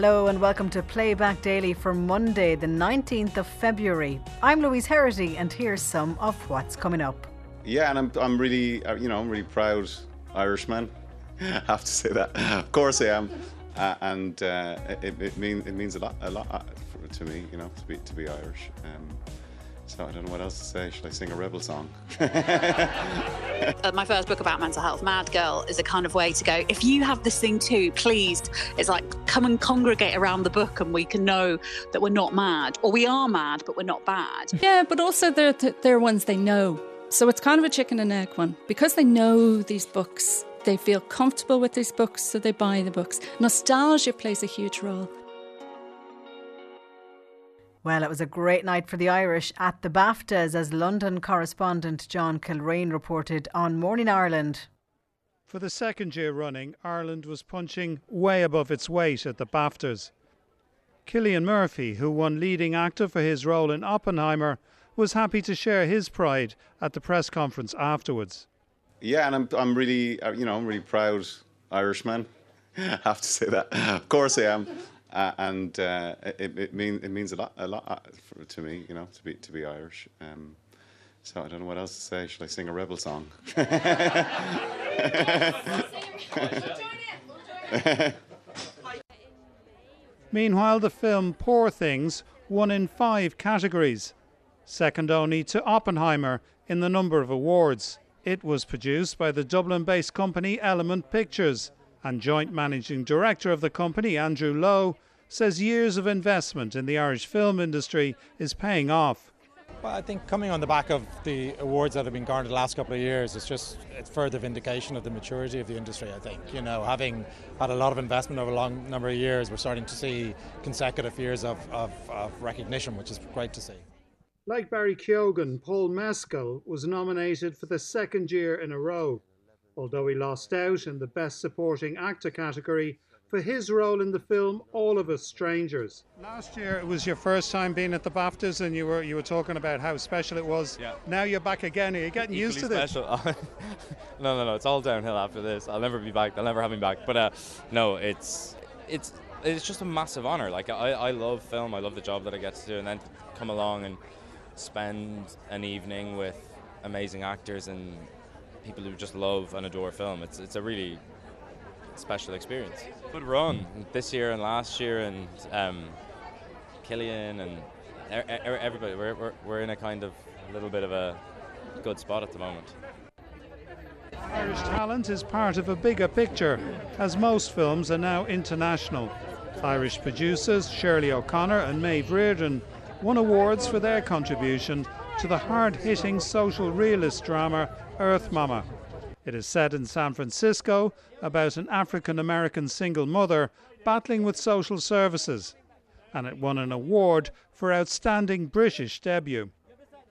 Hello and welcome to Playback Daily for Monday, the 19th of February. I'm Louise Herity and here's some of what's coming up. Yeah, and I'm, I'm really, uh, you know, I'm really proud Irishman. I have to say that. Of course I am. Uh, and uh, it, it, mean, it means a lot, a lot uh, to me, you know, to be, to be Irish. Um, so I don't know what else to say. Should I sing a rebel song? uh, my first book about mental health, Mad Girl, is a kind of way to go. If you have this thing too, please, it's like come and congregate around the book, and we can know that we're not mad, or we are mad, but we're not bad. Yeah, but also they're they're ones they know. So it's kind of a chicken and egg one because they know these books. They feel comfortable with these books, so they buy the books. Nostalgia plays a huge role. Well, it was a great night for the Irish at the BAFTAs, as London correspondent John Kilraine reported on Morning Ireland. For the second year running, Ireland was punching way above its weight at the BAFTAs. Cillian Murphy, who won leading actor for his role in Oppenheimer, was happy to share his pride at the press conference afterwards. Yeah, and I'm, I'm really, uh, you know, I'm really proud Irishman. I have to say that. Of course I am uh, and uh, it, it, mean, it means a lot, a lot uh, for, to me, you know, to be to be Irish. Um, so I don't know what else to say. Should I sing a rebel song? Meanwhile, the film Poor Things won in five categories, second only to Oppenheimer in the number of awards. It was produced by the Dublin based company Element Pictures and joint managing director of the company, Andrew Lowe, says years of investment in the Irish film industry is paying off. Well, I think coming on the back of the awards that have been garnered the last couple of years, it's just it's further vindication of the maturity of the industry. I think you know, having had a lot of investment over a long number of years, we're starting to see consecutive years of, of, of recognition, which is great to see. Like Barry Keoghan, Paul Mescal was nominated for the second year in a row although he lost out in the Best Supporting Actor category for his role in the film All of Us Strangers. Last year it was your first time being at the BAFTAs and you were you were talking about how special it was. Yeah. Now you're back again. Are you getting Equally used to this? special. no, no, no. It's all downhill after this. I'll never be back. They'll never have me back. But uh, no, it's it's it's just a massive honor. Like I, I love film. I love the job that I get to do, and then come along and spend an evening with amazing actors and people who just love and adore film. It's it's a really special experience. Good run this year and last year, and um, Cillian and everybody. We're, we're, we're in a kind of a little bit of a good spot at the moment. Irish talent is part of a bigger picture, as most films are now international. Irish producers Shirley O'Connor and Maeve Riordan won awards for their contribution to the hard hitting social realist drama Earth Mama. It is set in San Francisco about an African American single mother battling with social services, and it won an award for Outstanding British Debut.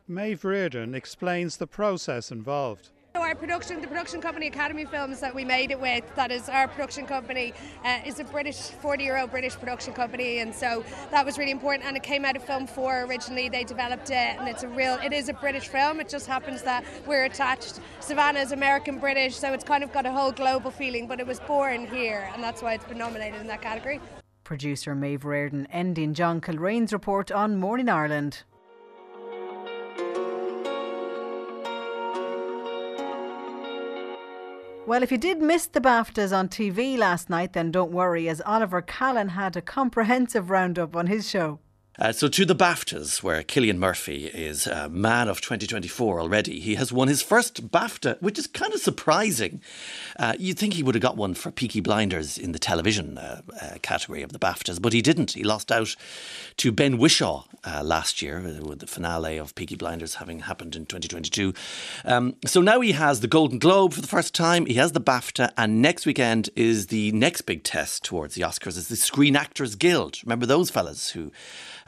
Maeve Riordan explains the process involved. Our production, the production company Academy Films that we made it with, that is our production company, uh, is a British, 40 year old British production company, and so that was really important. And it came out of Film 4 originally, they developed it, and it's a real, it is a British film. It just happens that we're attached. Savanah is American British, so it's kind of got a whole global feeling, but it was born here, and that's why it's been nominated in that category. Producer Maeve Riordan ending John Kilraine's report on Morning Ireland. Well, if you did miss the BAFTAs on TV last night, then don't worry, as Oliver Callan had a comprehensive roundup on his show. Uh, so to the BAFTAs, where Cillian Murphy is a man of 2024 already. He has won his first BAFTA, which is kind of surprising. Uh, you'd think he would have got one for Peaky Blinders in the television uh, uh category of the BAFTAs, but he didn't. He lost out to Ben Whishaw uh, last year, with the finale of Peaky Blinders having happened in 2022. Um, so now he has the Golden Globe for the first time. He has the BAFTA, and next weekend is the next big test towards the Oscars. Is the Screen Actors Guild. Remember those fellas who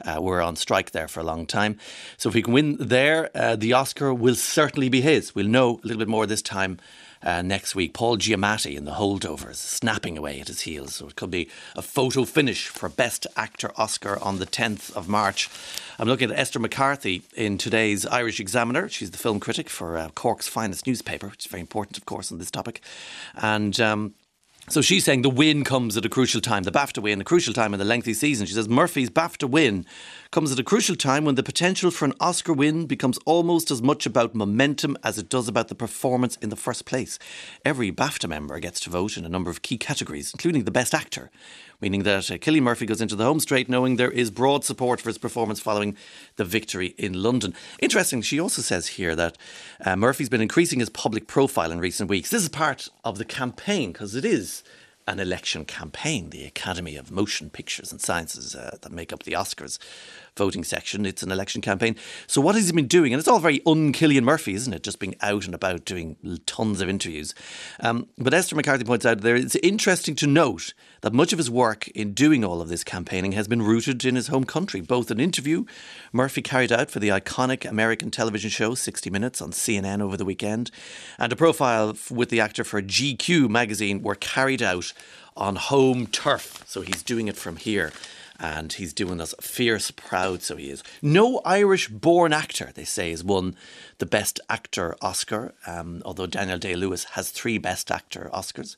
uh, were on strike there for a long time. So if we can win there, uh, the Oscar will certainly be his. We'll know a little bit more this time. Uh, next week. Paul Giamatti in The Holdovers, snapping away at his heels. So it could be a photo finish for Best Actor Oscar on the 10th of March. I'm looking at Esther McCarthy in today's Irish Examiner. She's the film critic for uh, Cork's finest newspaper, which is very important, of course, on this topic. And um, So she's saying the win comes at a crucial time, the BAFTA win, a crucial time in the lengthy season. She says Murphy's BAFTA win comes at a crucial time when the potential for an Oscar win becomes almost as much about momentum as it does about the performance in the first place. Every BAFTA member gets to vote in a number of key categories, including the Best Actor, meaning that uh, Cillian Murphy goes into the home straight knowing there is broad support for his performance following the victory in London. Interesting, she also says here that uh, Murphy's been increasing his public profile in recent weeks. This is part of the campaign because it is an election campaign, the Academy of Motion Pictures and Sciences uh, that make up the Oscars voting section. It's an election campaign. So what has he been doing? And it's all very un Cillian Murphy, isn't it? Just being out and about doing tons of interviews. Um, but Esther McCarthy points out there it's interesting to note that much of his work in doing all of this campaigning has been rooted in his home country. Both an interview Murphy carried out for the iconic American television show 60 Minutes on CNN over the weekend, and a profile with the actor for GQ magazine were carried out on home turf. So he's doing it from here and he's doing us fierce proud, so he is. No Irish born actor, they say, has won the Best Actor Oscar, um, although Daniel Day Lewis has three Best Actor Oscars.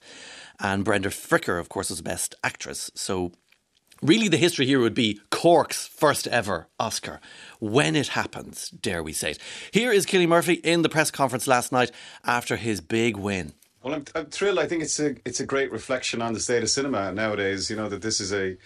And Brenda Fricker, of course, was Best Actress. So really the history here would be Cork's first ever Oscar. When it happens, dare we say it. Here is Cillian Murphy in the press conference last night after his big win. Well, I'm, I'm thrilled. I think it's a it's a great reflection on the state of cinema nowadays. You know that this is a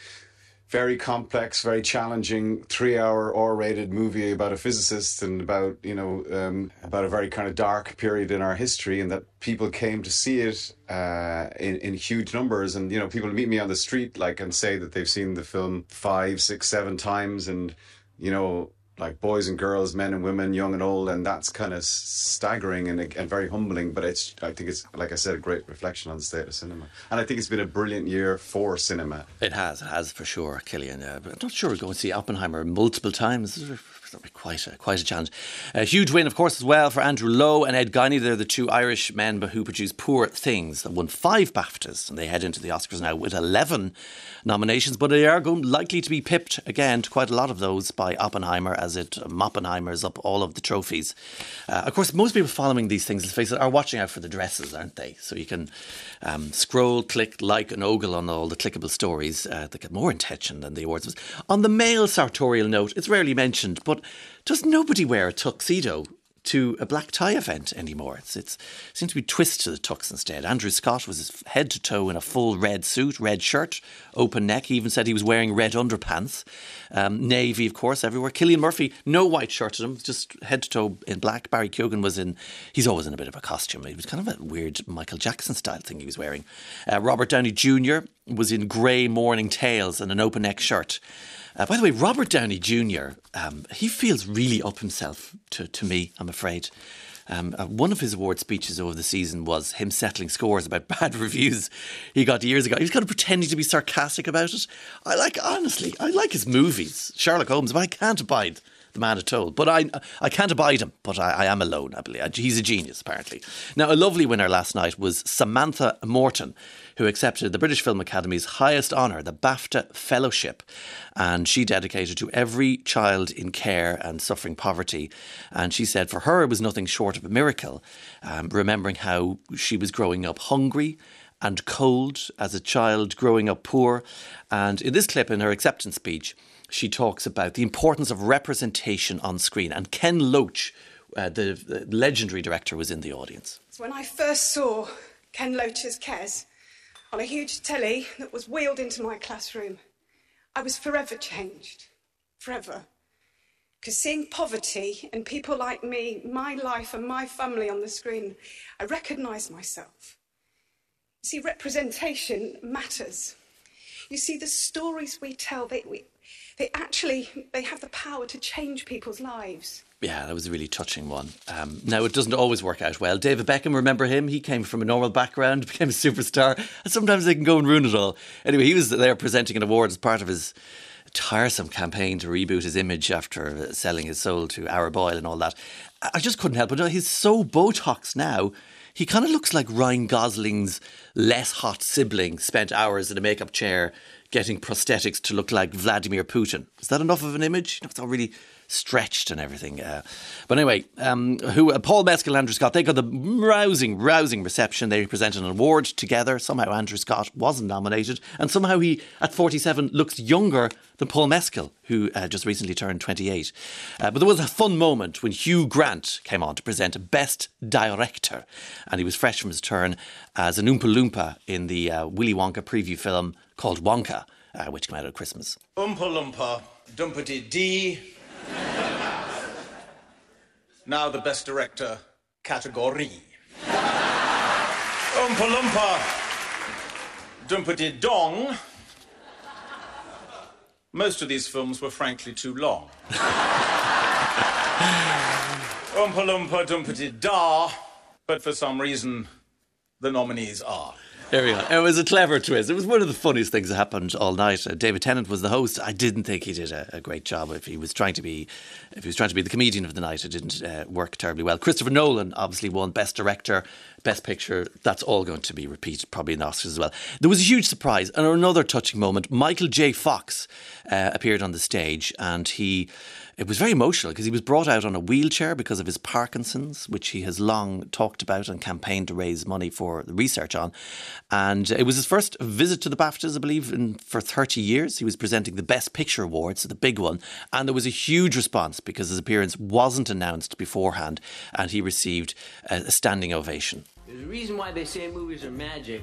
very complex, very challenging three-hour R-rated movie about a physicist and about you know um, about a very kind of dark period in our history, and that people came to see it uh, in in huge numbers. And you know, people meet me on the street like and say that they've seen the film five, six, seven times, and you know like boys and girls, men and women, young and old, and that's kind of staggering and, and very humbling. But it's, I think it's, like I said, a great reflection on the state of cinema, and I think it's been a brilliant year for cinema. It has, it has for sure, Cillian. Uh, I'm not sure we're going to see Oppenheimer multiple times quite a, quite a challenge. A huge win, of course, as well for Andrew Lowe and Ed Guiney. They're the two Irish men who produced Poor Things that won five BAFTAs, and they head into the Oscars now with 11 nominations. But they are going likely to be pipped again to quite a lot of those by Oppenheimer, as it Oppenheimer's up all of the trophies. Uh, of course, most people following these things, let's face it, are watching out for the dresses, aren't they? So you can um, scroll, click, like, and ogle on all the clickable stories uh, that get more attention than the awards. On the male sartorial note, it's rarely mentioned, but does nobody wear a tuxedo to a black tie event anymore. It's, it's it seems to be twist to the tux instead. Andrew Scott was head to toe in a full red suit, red shirt, open neck. He even said he was wearing red underpants. Um, navy, of course, everywhere. Cillian Murphy, no white shirt on him, just head to toe in black. Barry Keoghan was in, he's always in a bit of a costume. He was kind of a weird Michael Jackson style thing he was wearing. Uh, Robert Downey Jr. was in grey morning tails and an open neck shirt. Uh, by the way, Robert Downey Jr., um, he feels really up himself to, to me, I'm afraid. Um, uh, one of his award speeches over the season was him settling scores about bad reviews he got years ago. He was kind of pretending to be sarcastic about it. I like, honestly, I like his movies, Sherlock Holmes, but I can't abide the man at all. But I, I can't abide him. But I, I am alone. I believe he's a genius, apparently. Now, a lovely winner last night was Samantha Morton, who accepted the British Film Academy's highest honour, the BAFTA Fellowship, and she dedicated to every child in care and suffering poverty. And she said for her it was nothing short of a miracle, um, remembering how she was growing up hungry and cold as a child growing up poor. And in this clip, in her acceptance speech, she talks about the importance of representation on screen. And Ken Loach, uh, the, the, legendary director, was in the audience. When I first saw Ken Loach's Kes on a huge telly that was wheeled into my classroom, I was forever changed. Forever. Because seeing poverty and people like me, my life and my family on the screen, I recognised myself. See, representation matters. You see, the stories we tell, they, we, they actually they have the power to change people's lives. Yeah, that was a really touching one. Um, now, it doesn't always work out well. David Beckham, remember him? He came from a normal background, became a superstar, and sometimes they can go and ruin it all. Anyway, he was there presenting an award as part of his tiresome campaign to reboot his image after selling his soul to Arab oil and all that. I just couldn't help it. He's so Botox now he kind of looks like Ryan Gosling's less hot sibling spent hours in a makeup chair, getting prosthetics to look like Vladimir Putin. Is that enough of an image? Know, it's all really stretched and everything. Uh, but anyway, um, who uh, Paul Mescal and Andrew Scott, they got the rousing, rousing reception. They presented an award together. Somehow Andrew Scott wasn't nominated, and somehow he, at 47, looks younger than Paul Mescal, who uh, just recently turned 28. Uh, but there was a fun moment when Hugh Grant came on to present Best Director, and he was fresh from his turn as an Oompa Loompa in the uh, Willy Wonka preview film called Wonka, uh, which came out at Christmas. Oompa Loompa, Dumpity Dee. now the Best Director category. Oompa Loompa, Dumpity Dong. Most of these films were frankly too long. Oompa Loompa, Dumpity Da, but for some reason, the nominees are. There we go. It was a clever twist. It was one of the funniest things that happened all night. Uh, David Tennant was the host. I didn't think he did a, a, great job. If he was trying to be, if he was trying to be the comedian of the night, it didn't uh, work terribly well. Christopher Nolan obviously won Best Director, Best Picture. That's all going to be repeated probably in the Oscars as well. There was a huge surprise and another touching moment. Michael J. Fox uh, appeared on the stage and he it was very emotional because he was brought out on a wheelchair because of his Parkinson's, which he has long talked about and campaigned to raise money for the research on. And it was his first visit to the BAFTAs, I believe, in, for 30 years. He was presenting the Best Picture Award, so the big one. And there was a huge response because his appearance wasn't announced beforehand and he received a, a standing ovation. There's a reason why they say movies are magic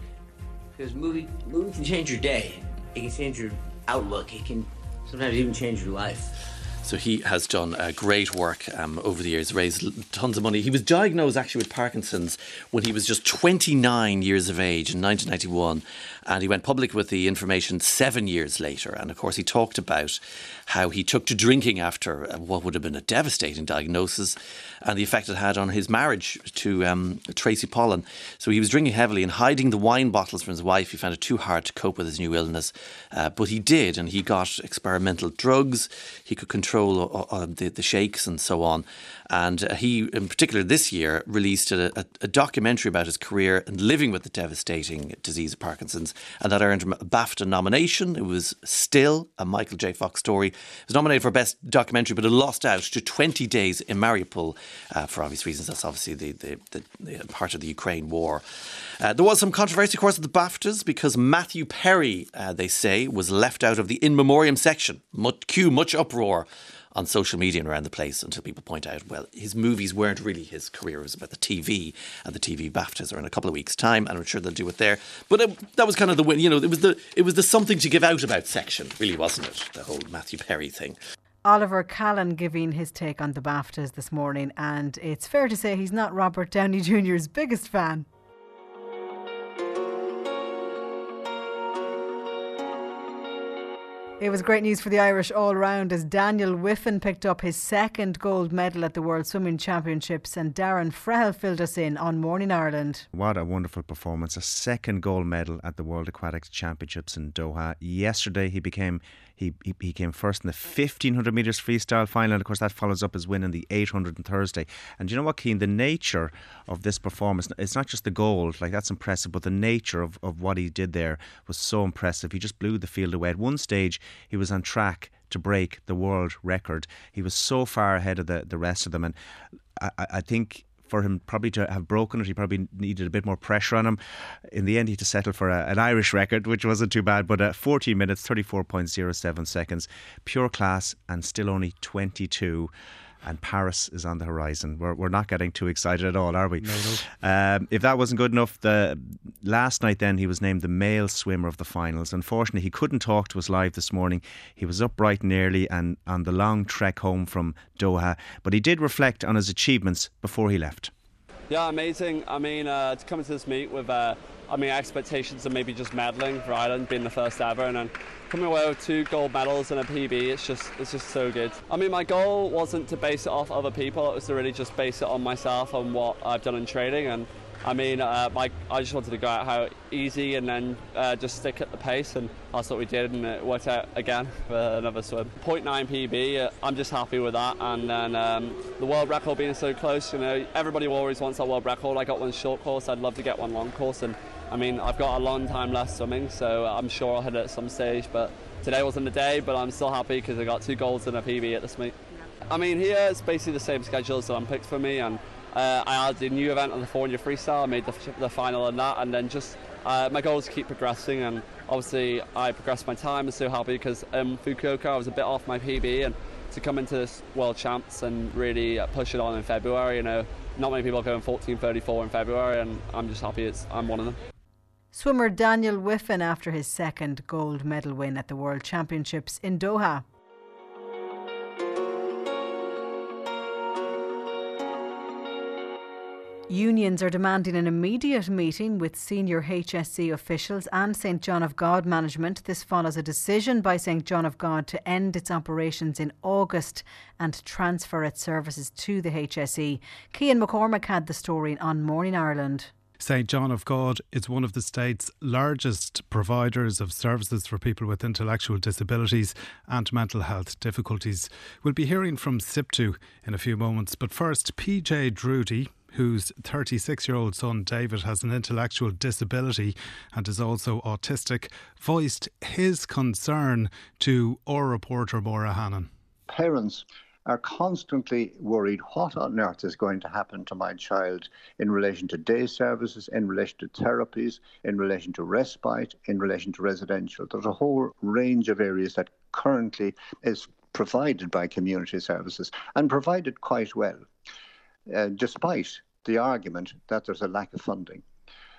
because movie, movie can change your day, it can change your outlook, it can sometimes even change your life. So he has done uh, great work um, over the years, raised tons of money. He was diagnosed actually with Parkinson's when he was just 29 years of age in 1991, and he went public with the information seven years later. And of course, he talked about how he took to drinking after uh, what would have been a devastating diagnosis and the effect it had on his marriage to um, Tracy Pollan. So he was drinking heavily and hiding the wine bottles from his wife. He found it too hard to cope with his new illness, uh, but he did, and he got experimental drugs. He could control uh, uh the, the shakes and so on. And uh, he, in particular, this year released a, a, a, documentary about his career and living with the devastating disease of Parkinson's, and that earned him a BAFTA nomination. It was still a Michael J. Fox story. It was nominated for Best Documentary, but it lost out to 20 Days in Mariupol uh, for obvious reasons. That's obviously the, the, the, the part of the Ukraine war. Uh, there was some controversy, of course, at the BAFTAs because Matthew Perry, uh, they say, was left out of the in memoriam section. Much, cue much uproar on social media and around the place until people point out, well, his movies weren't really his career. It was about the TV, and the TV BAFTAs are in a couple of weeks' time, and I'm sure they'll do it there. But it, that was kind of the win, you know it was the it was the something to give out about section, really, wasn't it? The whole Matthew Perry thing. Oliver Callan giving his take on the BAFTAs this morning, and it's fair to say he's not Robert Downey Jr.'s biggest fan. It was great news for the Irish all round as Daniel Wiffen picked up his second gold medal at the World Swimming Championships and Darren Frehill filled us in on Morning Ireland. What a wonderful performance. A second gold medal at the World Aquatics Championships in Doha. Yesterday he became he, he, he came first in the 1500 metres freestyle final. And of course, that follows up his win in the 800 on Thursday. And you know what, Cian? The nature of this performance, it's not just the gold, like that's impressive, but the nature of, of what he did there was so impressive. He just blew the field away. At one stage, he was on track to break the world record. He was so far ahead of the, the rest of them. And I, I think for him probably to have broken it. He probably needed a bit more pressure on him. In the end, he had to settle for a, an Irish record, which wasn't too bad, but uh, 14 minutes, 34.07 seconds. Pure class and still only 22 and Paris is on the horizon. We're, we're not getting too excited at all, are we? No, no. Um, if that wasn't good enough, the last night then he was named the male swimmer of the finals. Unfortunately, he couldn't talk to us live this morning. He was up bright and early and on the long trek home from Doha, but he did reflect on his achievements before he left. Yeah, amazing. I mean, uh, to come into this meet with, uh, I mean, expectations of maybe just medaling for Ireland, being the first ever, and then coming away with two gold medals and a PB, it's just it's just so good. I mean, my goal wasn't to base it off other people; it was to really just base it on myself and what I've done in training. And I mean, uh, my, I just wanted to go out how easy and then uh, just stick at the pace, and that's what we did, and it worked out again for another swim. 0.9 PB, uh, I'm just happy with that, and then um, the world record being so close, you know, everybody always wants that world record. I got one short course, I'd love to get one long course, and I mean, I've got a long time left swimming, so I'm sure I'll hit it at some stage. But today wasn't the day, but I'm still happy because I got two golds and a PB at this meet. I mean, here it's basically the same schedule as the Olympics for me, and uh, I had a new event on the 400 freestyle. I made the, the final in that, and then just uh, my goal is to keep progressing. And obviously, I progressed my time. I'm so happy because um, Fukuoka I was a bit off my PB, and to come into this World Champs and really uh, push it on in February, you know, not many people are going 14:34 in February, and I'm just happy it's I'm one of them. Swimmer Daniel Wiffen after his second gold medal win at the World Championships in Doha. Unions are demanding an immediate meeting with senior HSE officials and St John of God management. This follows a decision by St John of God to end its operations in August and transfer its services to the HSE. Cian McCormack had the story on Morning Ireland. St. John of God is one of the state's largest providers of services for people with intellectual disabilities and mental health difficulties. We'll be hearing from SIPTU in a few moments, but first, PJ Drudy, whose 36 year old son David has an intellectual disability and is also autistic, voiced his concern to our reporter Maura Hannon. Parents are constantly worried what on earth is going to happen to my child in relation to day services, in relation to therapies, in relation to respite, in relation to residential. There's a whole range of areas that currently is provided by community services and provided quite well uh, despite the argument that there's a lack of funding.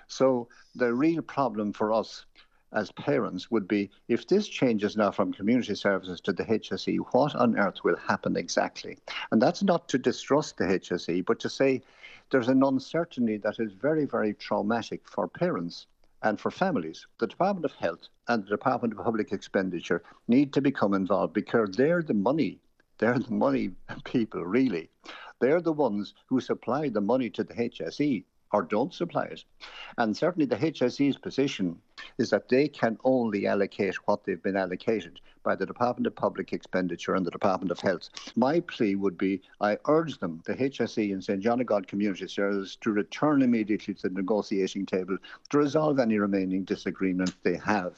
So the real problem for us as parents would be if this changes now from community services to the HSE, what on earth will happen exactly? And that's not to distrust the HSE, but to say there's an uncertainty that is very, very traumatic for parents and for families. The Department of Health and the Department of Public Expenditure need to become involved because they're the money. They're the money people, really. They're the ones who supply the money to the HSE or don't supply it. And certainly the HSE's position is that they can only allocate what they've been allocated by the Department of Public Expenditure and the Department of Health. My plea would be I urge them, the HSE and St John of God Community Service, to return immediately to the negotiating table to resolve any remaining disagreement they have.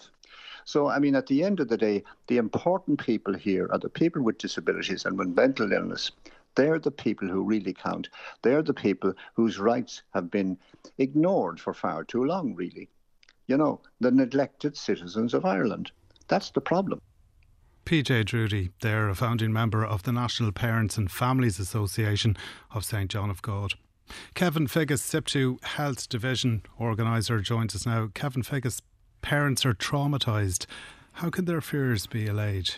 So, I mean, at the end of the day, the important people here are the people with disabilities and with mental illness. They're the people who really count. They're the people whose rights have been ignored for far too long, really. You know, the neglected citizens of Ireland. That's the problem. PJ Drudy, they're a founding member of the National Parents and Families Association of St John of God. Kevin Figgis, SIPTU Health Division organiser, joins us now. Kevin Figgis, parents are traumatised. How can their fears be allayed?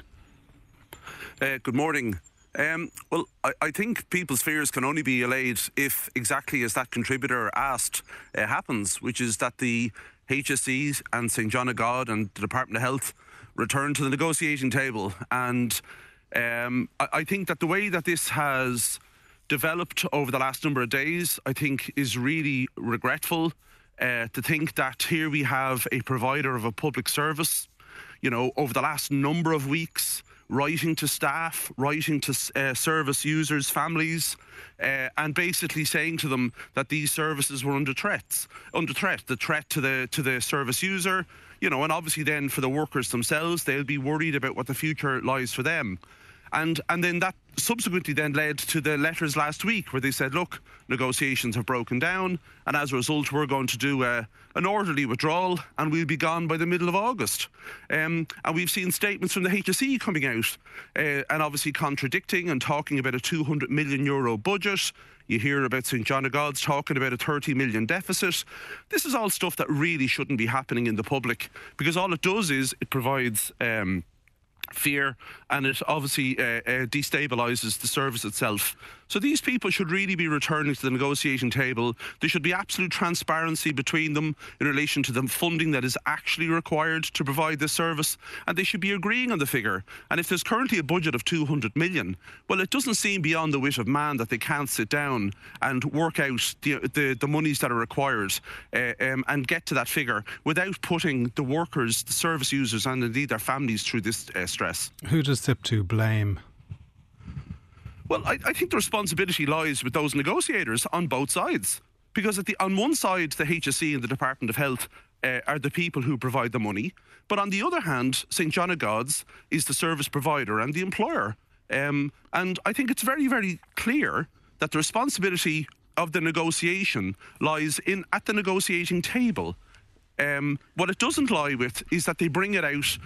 Uh, good morning. Um, well, I, I, think people's fears can only be allayed if exactly as that contributor asked uh, happens, which is that the HSEs and St John of God and the Department of Health return to the negotiating table. And um, I, I think that the way that this has developed over the last number of days, I think, is really regretful. Uh, to think that here we have a provider of a public service, you know, over the last number of weeks writing to staff, writing to uh, service users, families, uh, and basically saying to them that these services were under threats, under threat, the threat to the to the service user, you know, and obviously then for the workers themselves, they'll be worried about what the future lies for them. And and then that subsequently then led to the letters last week where they said, look, negotiations have broken down, and as a result, we're going to do a, an orderly withdrawal, and we'll be gone by the middle of August. Um, and we've seen statements from the HSE coming out, uh, and obviously contradicting and talking about a 200 million euro budget. You hear about St John of God's talking about a 30 million deficit. This is all stuff that really shouldn't be happening in the public because all it does is it provides. Um, fear and it obviously uh, uh, destabilises the service itself. So these people should really be returning to the negotiating table. There should be absolute transparency between them in relation to the funding that is actually required to provide this service, and they should be agreeing on the figure. And if there's currently a budget of 200 million, well, it doesn't seem beyond the wit of man that they can't sit down and work out the the, the monies that are required uh, um, and get to that figure without putting the workers, the service users, and indeed their families through this uh, stress. Who does SIPTU blame? Well, I, I think the responsibility lies with those negotiators on both sides. Because the, on one side, the HSE and the Department of Health uh, are the people who provide the money. But on the other hand, St. John of God's is the service provider and the employer. Um, and I think it's very, very clear that the responsibility of the negotiation lies in at the negotiating table. Um, what it doesn't lie with is that they bring it out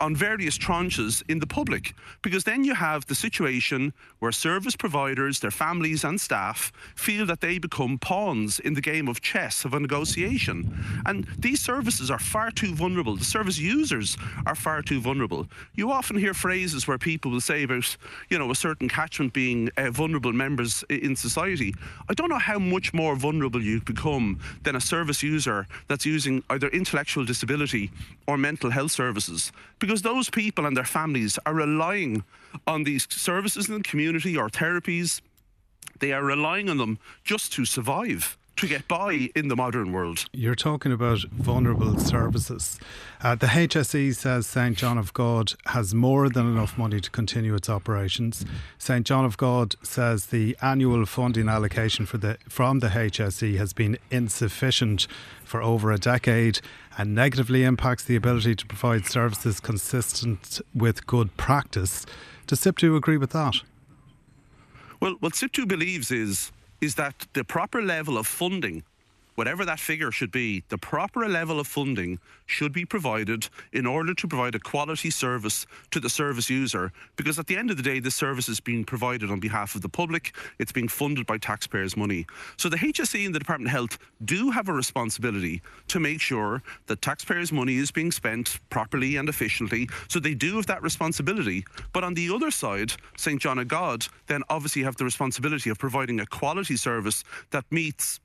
on various tranches in the public, because then you have the situation where service providers, their families, and staff feel that they become pawns in the game of chess of a negotiation. And these services are far too vulnerable. The service users are far too vulnerable. You often hear phrases where people will say about, you know, a certain catchment being uh, vulnerable members in society. I don't know how much more vulnerable you become than a service user that's using either intellectual disability or mental health services because those people and their families are relying on these services in the community or therapies. They are relying on them just to survive to get by in the modern world. You're talking about vulnerable services. Uh, the HSE says St. John of God has more than enough money to continue its operations. St. John of God says the annual funding allocation for the, from the HSE has been insufficient for over a decade and negatively impacts the ability to provide services consistent with good practice. Does SIPTU agree with that? Well, what SIPTU believes is is that the proper level of funding whatever that figure should be, the proper level of funding should be provided in order to provide a quality service to the service user. Because at the end of the day, this service is being provided on behalf of the public, it's being funded by taxpayers' money. So the HSE and the Department of Health do have a responsibility to make sure that taxpayers' money is being spent properly and efficiently. So they do have that responsibility. But on the other side, St. John of God then obviously have the responsibility of providing a quality service that meets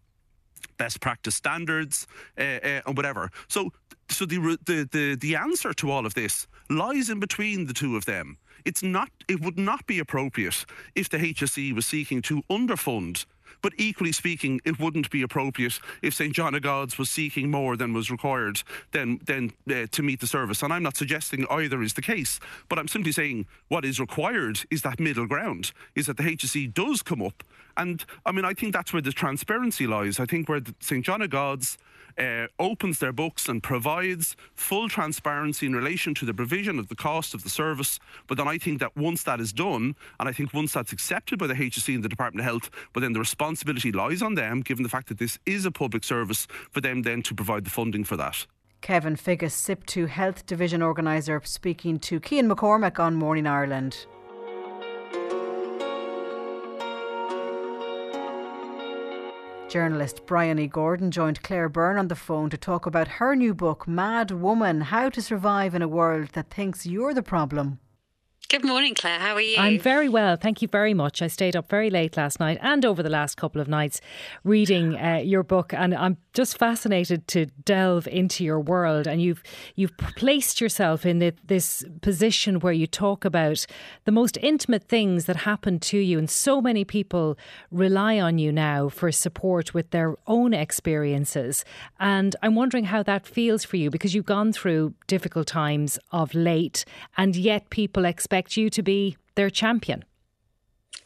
best practice standards uh, uh, and whatever. So, so the, the the the answer to all of this lies in between the two of them. It's not. It would not be appropriate if the HSE was seeking to underfund but equally speaking, it wouldn't be appropriate if St John of God's was seeking more than was required then, then uh, to meet the service. And I'm not suggesting either is the case, but I'm simply saying what is required is that middle ground, is that the HSE does come up. And I mean, I think that's where the transparency lies. I think where St John of God's uh, opens their books and provides full transparency in relation to the provision of the cost of the service. But then I think that once that is done, and I think once that's accepted by the HSE and the Department of Health, but then the responsibility lies on them, given the fact that this is a public service, for them then to provide the funding for that. Kevin Figgis, SIPTU Health Division Organiser, speaking to Cian McCormack on Morning Ireland. Journalist Bryony Gordon joined Claire Byrne on the phone to talk about her new book, Mad Woman How to Survive in a World That Thinks You're the Problem. Good morning, Claire. How are you? I'm very well. Thank you very much. I stayed up very late last night and over the last couple of nights reading uh, your book, and I'm just fascinated to delve into your world. And you've you've placed yourself in the, this position where you talk about the most intimate things that happen to you, and so many people rely on you now for support with their own experiences. And I'm wondering how that feels for you because you've gone through difficult times of late, and yet people expect expect you to be their champion?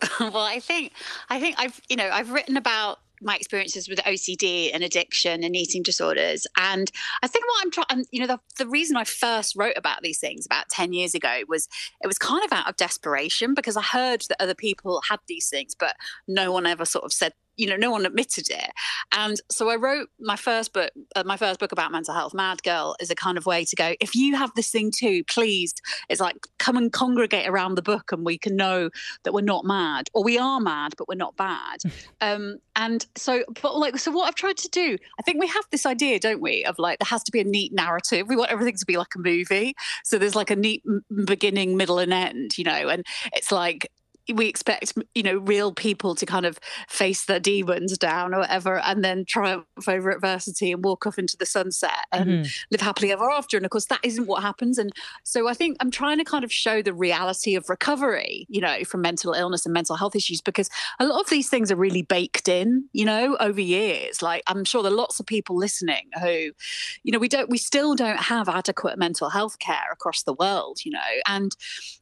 well, I think I think I've you know I've written about my experiences with OCD and addiction and eating disorders. And I think what I'm trying, you know, the, the reason I first wrote about these things about 10 years ago was it was kind of out of desperation because I heard that other people had these things, but no one ever sort of said you know no one admitted it. And so i wrote my first book uh, my first book about mental health mad girl is a kind of way to go if you have this thing too please it's like come and congregate around the book and we can know that we're not mad or we are mad but we're not bad. Um, and so but like so what i've tried to do i think we have this idea don't we of like there has to be a neat narrative. We want everything to be like a movie. So there's like a neat beginning middle and end you know and it's like we expect you know real people to kind of face their demons down or whatever and then triumph over adversity and walk off into the sunset and mm-hmm. live happily ever after. And of course that isn't what happens. And so i think i'm trying to kind of show the reality of recovery you know from mental illness and mental health issues because a lot of these things are really baked in you know over years. Like i'm sure there are lots of people listening who you know we don't we still don't have adequate mental health care across the world you know. And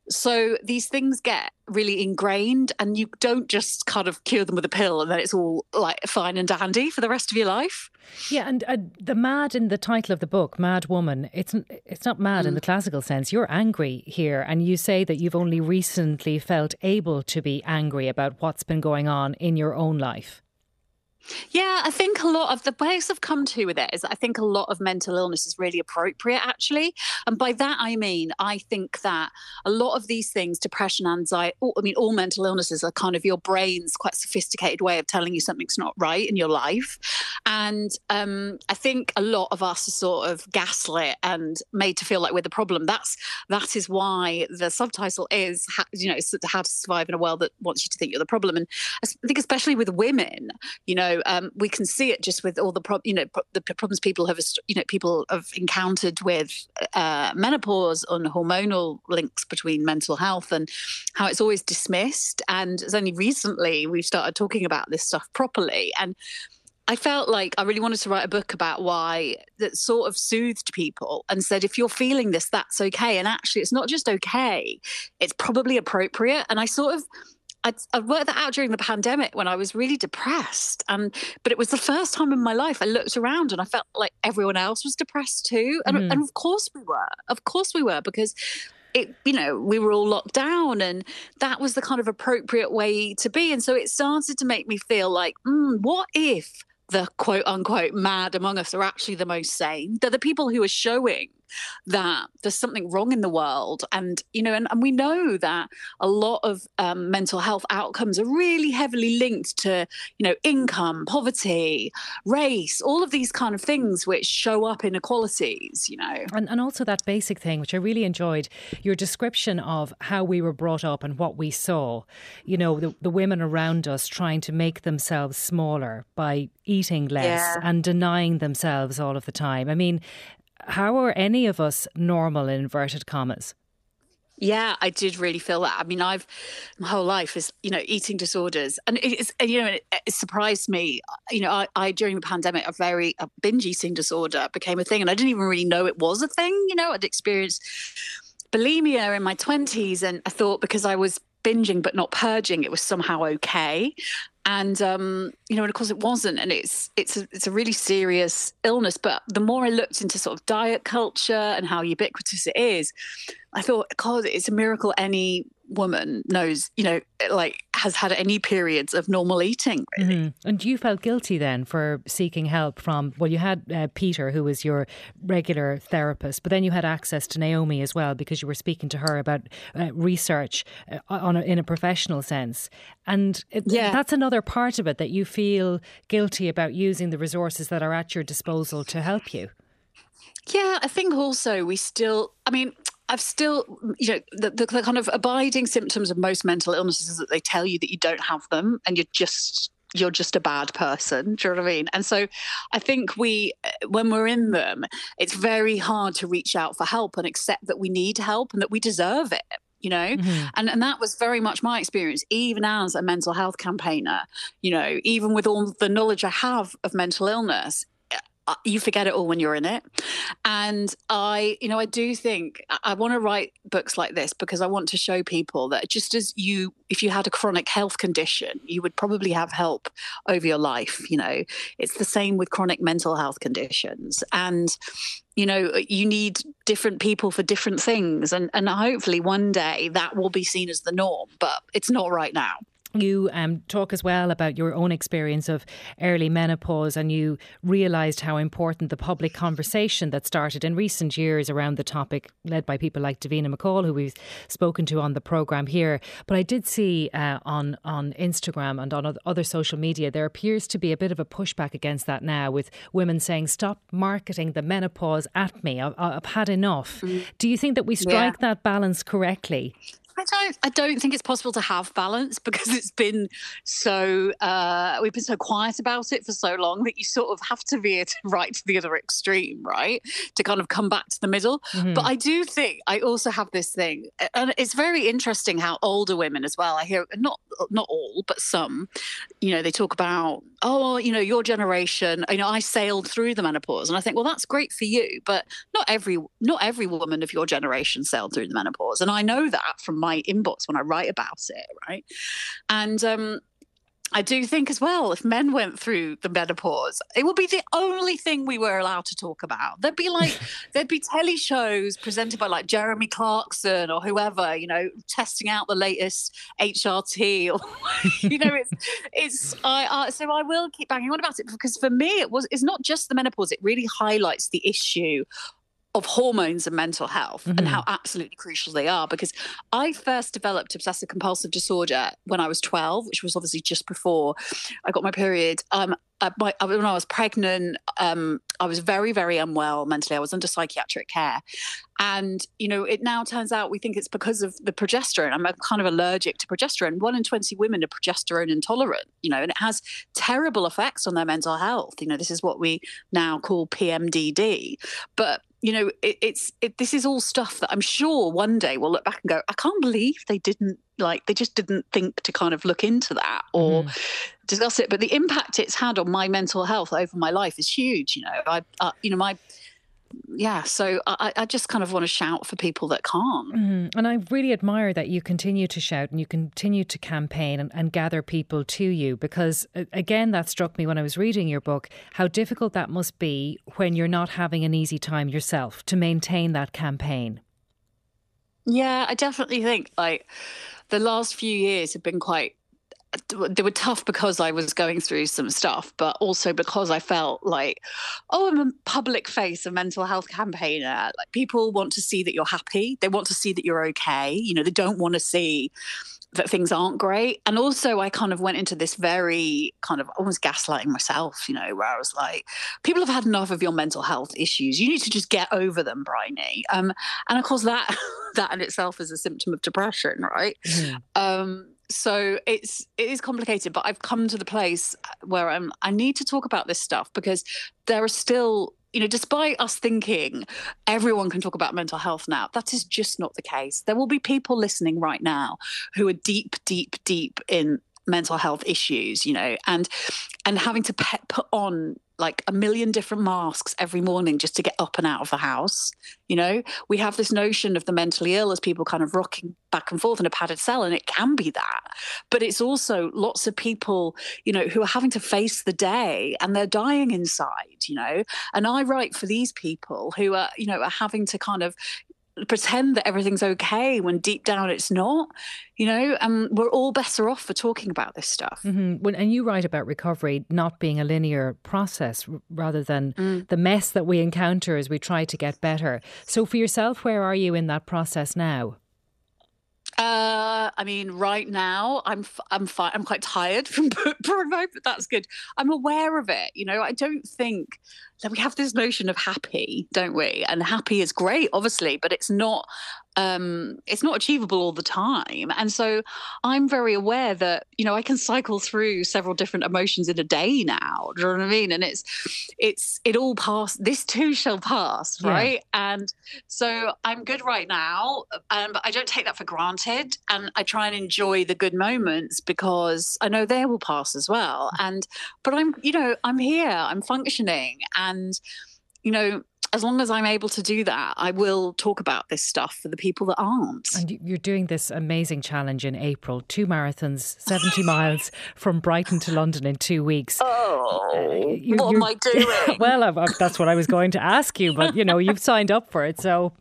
so these things get really ingrained and you don't just kind of cure them with a pill and then it's all like fine and dandy for the rest of your life. Yeah, and uh, the mad in the title of the book, Mad Woman, it's it's not mad mm. in the classical sense. You're angry here and you say that you've only recently felt able to be angry about what's been going on in your own life. Yeah, I think a lot of the place I've come to with it is I think a lot of mental illness is really appropriate, actually. And by that, I mean, I think that a lot of these things, depression, anxiety, I mean, all mental illnesses are kind of your brain's quite sophisticated way of telling you something's not right in your life. And um, I think a lot of us are sort of gaslit and made to feel like we're the problem. That's that is why the subtitle is, you know, how to survive in a world that wants you to think you're the problem. And I think, especially with women, you know, um, we can see it just with all the you know pro- the problems people have you know people have encountered with uh, menopause and hormonal links between mental health and how it's always dismissed. And it's only recently we've started talking about this stuff properly and. I felt like I really wanted to write a book about why that sort of soothed people and said, if you're feeling this, that's okay. And actually, it's not just okay, it's probably appropriate. And I sort of I'd, I worked that out during the pandemic when I was really depressed. And but it was the first time in my life I looked around and I felt like everyone else was depressed too. And, mm-hmm. and of course we were. Of course we were because it you know we were all locked down and that was the kind of appropriate way to be and so it started to make me feel like mm, what if the quote unquote mad among us are actually the most sane they're the people who are showing that there's something wrong in the world. And, you know, and, and we know that a lot of um, mental health outcomes are really heavily linked to, you know, income, poverty, race, all of these kind of things which show up inequalities, you know. And, and also that basic thing, which I really enjoyed, your description of how we were brought up and what we saw. You know, the, the women around us trying to make themselves smaller by eating less yeah. and denying themselves all of the time. I mean, how are any of us normal in inverted commas? Yeah, I did really feel that. I mean, I've my whole life is you know eating disorders, and it's you know it, surprised me. You know, I, I, during the pandemic, a very a binge eating disorder became a thing, and I didn't even really know it was a thing. You know, I'd experienced bulimia in my twenties, and I thought because I was binging but not purging, it was somehow okay and um, you know, and of course it wasn't, and it's it's a, it's a really serious illness. But the more I looked into sort of diet culture and how ubiquitous it is, I thought, God, it's a miracle any woman knows, you know, like has had any periods of normal eating. Really. Mm-hmm. And you felt guilty then for seeking help from, well, you had uh, Peter, who was your regular therapist, but then you had access to Naomi as well because you were speaking to her about uh, research uh, on a, in a professional sense. And it, yeah. that's another part of it that you feel guilty about using the resources that are at your disposal to help you. Yeah, I think also we still, I mean, I've still, you know, the, the, the, kind of abiding symptoms of most mental illnesses is that they tell you that you don't have them and you're just you're just a bad person. Do you know what I mean? And so I think we, when we're in them, it's very hard to reach out for help and accept that we need help and that we deserve it you know mm-hmm. and and that was very much my experience even as a mental health campaigner you know even with all the knowledge i have of mental illness Uh, you forget it all when you're in it. And i you know i do think i want to write books like this because i want to show people that just as you if you had a chronic health condition you would probably have help over your life you know. It's the same with chronic mental health conditions. And you know you need different people for different things. And and hopefully one day that will be seen as the norm but it's not right now you um, talk as well about your own experience of early menopause, and you realised how important the public conversation that started in recent years around the topic, led by people like Davina McCall, who we've spoken to on the programme here. But I did see uh, on on Instagram and on other social media there appears to be a bit of a pushback against that now, with women saying, "Stop marketing the menopause at me. I've, I've had enough." Mm. Do you think that we strike yeah. that balance correctly? I don't. I don't think it's possible to have balance because it's been so. Uh, we've been so quiet about it for so long that you sort of have to veer to right to the other extreme, right, to kind of come back to the middle. Mm-hmm. But I do think I also have this thing, and it's very interesting how older women as well. I hear not not all, but some. You know, they talk about oh, you know, your generation. You know, I sailed through the menopause, and I think, well, that's great for you, but not every not every woman of your generation sailed through the menopause, and I know that from my inbox when I write about it, right? And um, I do think as well, if men went through the menopause, it would be the only thing we were allowed to talk about. There'd be like, there'd be telly shows presented by like Jeremy Clarkson or whoever, you know, testing out the latest HRT or, you know, it's, it's, I, I, so I will keep banging on about it because for me, it was, it's not just the menopause, it really highlights the issue of hormones and mental health mm-hmm. and how absolutely crucial they are because I first developed obsessive compulsive disorder when I was 12 which was obviously just before I got my period. Um uh, my, when I was pregnant um I was very very unwell mentally. I was under psychiatric care. And you know it now turns out we think it's because of the progesterone. I'm kind of allergic to progesterone. One in 20 women are progesterone intolerant you know and it has terrible effects on their mental health. You know this is what we now call PMDD but you know, it, it's it, this is all stuff that I'm sure one day we'll look back and go, I can't believe they didn't like they just didn't think to kind of look into that or mm. discuss it. But the impact it's had on my mental health over my life is huge. You know, I, uh, you know, my yeah, so I, I, just kind of want to shout for people that can't. Mm-hmm. And I really admire that you continue to shout and you continue to campaign and, and, gather people to you because, again, that struck me when I was reading your book how difficult that must be when you're not having an easy time yourself to maintain that campaign. Yeah, I definitely think like the last few years have been quite they were tough because I was going through some stuff, but also because I felt like, oh, I'm a public face, a mental health campaigner. Like people want to see that you're happy. They want to see that you're okay. You know, they don't want to see that things aren't great. And also, I kind of went into this very kind of almost gaslighting myself, you know, where I was like, people have had enough of your mental health issues. You need to just get over them, Bryony. Um, and of course, that that in itself is a symptom of depression, right? Mm. Um, so it's it is complicated but i've come to the place where i'm i need to talk about this stuff because there are still you know despite us thinking everyone can talk about mental health now that is just not the case. There will be people listening right now who are deep deep deep in mental health issues you know and and having to pe- put on like a million different masks every morning just to get up and out of the house. You know, we have this notion of the mentally ill as people kind of rocking back and forth in a padded cell, and it can be that. But it's also lots of people, you know, who are having to face the day and they're dying inside, you know. And I write for these people who are, you know, are having to kind of pretend that everything's okay when deep down it's not you know and we're all better off for talking about this stuff mm-hmm. when, and you write about recovery not being a linear process rather than mm. the mess that we encounter as we try to get better so for yourself where are you in that process now I mean, right now I'm I'm fine. I'm quite tired from Provo, but that's good. I'm aware of it. You know, I don't think that we have this notion of happy, don't we? And happy is great, obviously, but it's not um, it's not achievable all the time. And so I'm very aware that, you know, I can cycle through several different emotions in a day now. Do you know what I mean? And it's, it's, it all pass. This too shall pass. Right. Yeah. And so I'm good right now. Um, but I don't take that for granted. And I try and enjoy the good moments because I know they will pass as well. And, but I'm, you know, I'm here, I'm functioning. And, you know, as long as I'm able to do that, I will talk about this stuff for the people that aren't. And you're doing this amazing challenge in April two marathons, 70 miles from Brighton to London in two weeks. Oh, uh, you, what am I doing? well, I, I, that's what I was going to ask you, but you know, you've signed up for it. So.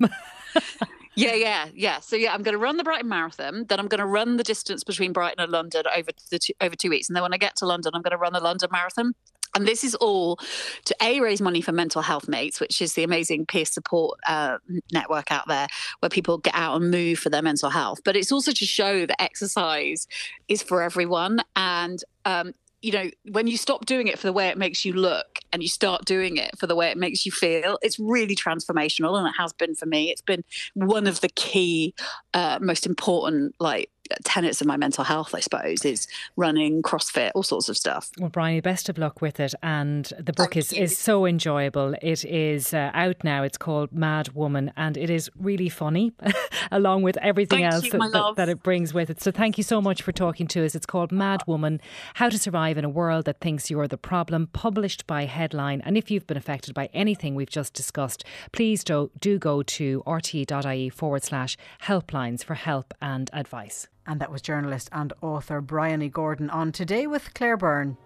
Yeah, yeah, yeah. So yeah, I'm going to run the Brighton Marathon. Then I'm going to run the distance between Brighton and London over the two, over two weeks, and then when I get to London, I'm going to run the London Marathon. And this is all to A, raise money for Mental Health Mates, which is the amazing peer support uh, network out there where people get out and move for their mental health. But it's also to show that exercise is for everyone. And um, you know, when you stop doing it for the way it makes you look and you start doing it for the way it makes you feel, it's really transformational. And it has been for me. It's been one of the key, uh, most important, like, tenets of my mental health, I suppose, is running, CrossFit, all sorts of stuff. Well, Bryony, best of luck with it. And the book is, is so enjoyable. It is uh, out now. It's called Mad Woman, and it is really funny, along with everything Thank else you, that, that, that it brings with it. So thank you so much for talking to us. It's called Mad Woman How to Survive in a World That Thinks You're the Problem, published by Headline. And if you've been affected by anything we've just discussed, please do, do go to rte.ie forward slash helplines for help and advice. And that was journalist and author Bryony Gordon on Today with Claire Byrne.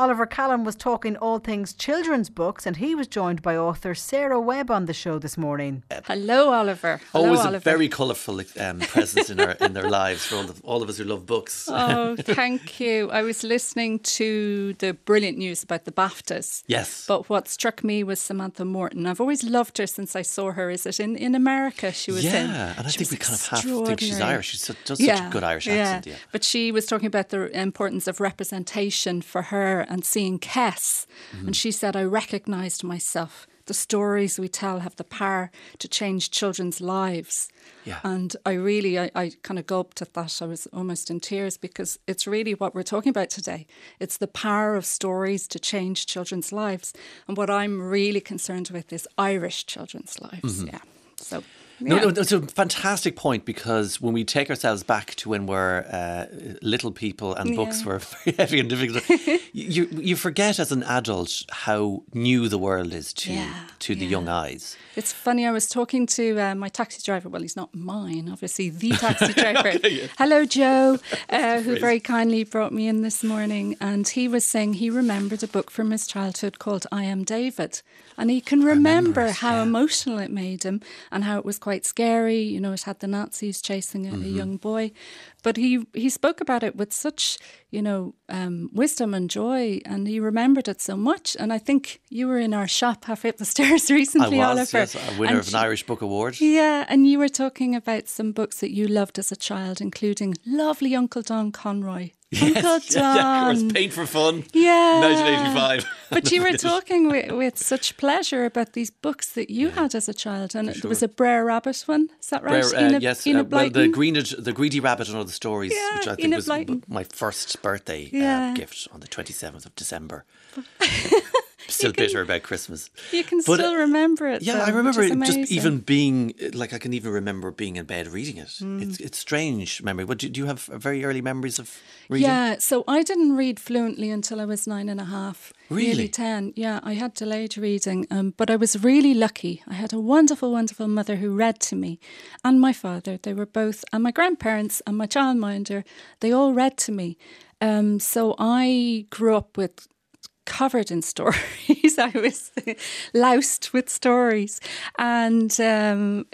Oliver Callan was talking all things children's books, and he was joined by author Sarah Webb on the show this morning. Hello, Oliver. Hello, Always Oliver. a very colourful um, presence in our in their lives for all of, all of us who love books. Oh, thank you. I was listening to the brilliant news about the BAFTAs. Yes. But what struck me was Samantha Morton. I've always loved her since I saw her. Is it in, in America she was in? yeah, and I She think we kind of half think she's. Irish. She so, does such a good Irish accent. Yeah. But she was talking about the importance of representation for her and seeing Kes. Mm-hmm. And she said, I recognised myself. The stories we tell have the power to change children's lives. Yeah. And I really, I, I kind of gulped at that. I was almost in tears because it's really what we're talking about today. It's the power of stories to change children's lives. And what I'm really concerned with is Irish children's lives. Mhm. Yeah. So. No, yeah. no, it's a fantastic point because when we take ourselves back to when we're uh, little people and books were very heavy and difficult, you you forget as an adult how new the world is to Yeah, to the young eyes. It's funny. I was talking to uh, my taxi driver. Well, he's not mine, obviously, the taxi driver. Hello, Joe, uh, who very kindly brought me in this morning. And he was saying he remembered a book from his childhood called I Am David. And he can remember how emotional it made him and how it was quite scary. You know, it had the Nazis chasing a, a Mm-hmm. young boy. But he, he spoke about it with such, you know, um, wisdom and joy. And he remembered it so much. And I think you were in our shop halfway up the stairs recently, I was Oliver. yes, a winner And of an Irish Book Award. yeah, and you were talking about some books that you loved as a child, including lovely Uncle Don Conroy. Uncle Yes, yeah, yeah, Don. course, Paint for Fun. Yeah. 1985. But you were talking with, with such pleasure about these books that you had as a child, and it was a Brer Rabbit one. Is that right? Brer, uh, Enid- yes, Enid uh, well, the green, the greedy rabbit and other stories, Yeah, which I think Enid was Blyton. my first birthday Yeah. uh, gift on the twenty seventh of December. Still bitter about Christmas. You can But, still uh, remember it. Yeah, though, I remember it just even being like I can even remember being in bed reading it. Mm. It's it's strange memory. But do, do you have very early memories of reading? Yeah, so I didn't read fluently until I was nine and a half. Really? Nearly 10. Yeah, I had delayed reading, um, but I was really lucky. I had a wonderful, wonderful mother who read to me, and my father. They were both, and my grandparents and my childminder, they all read to me. Um, so I grew up with covered in stories. I was loused with stories. And um,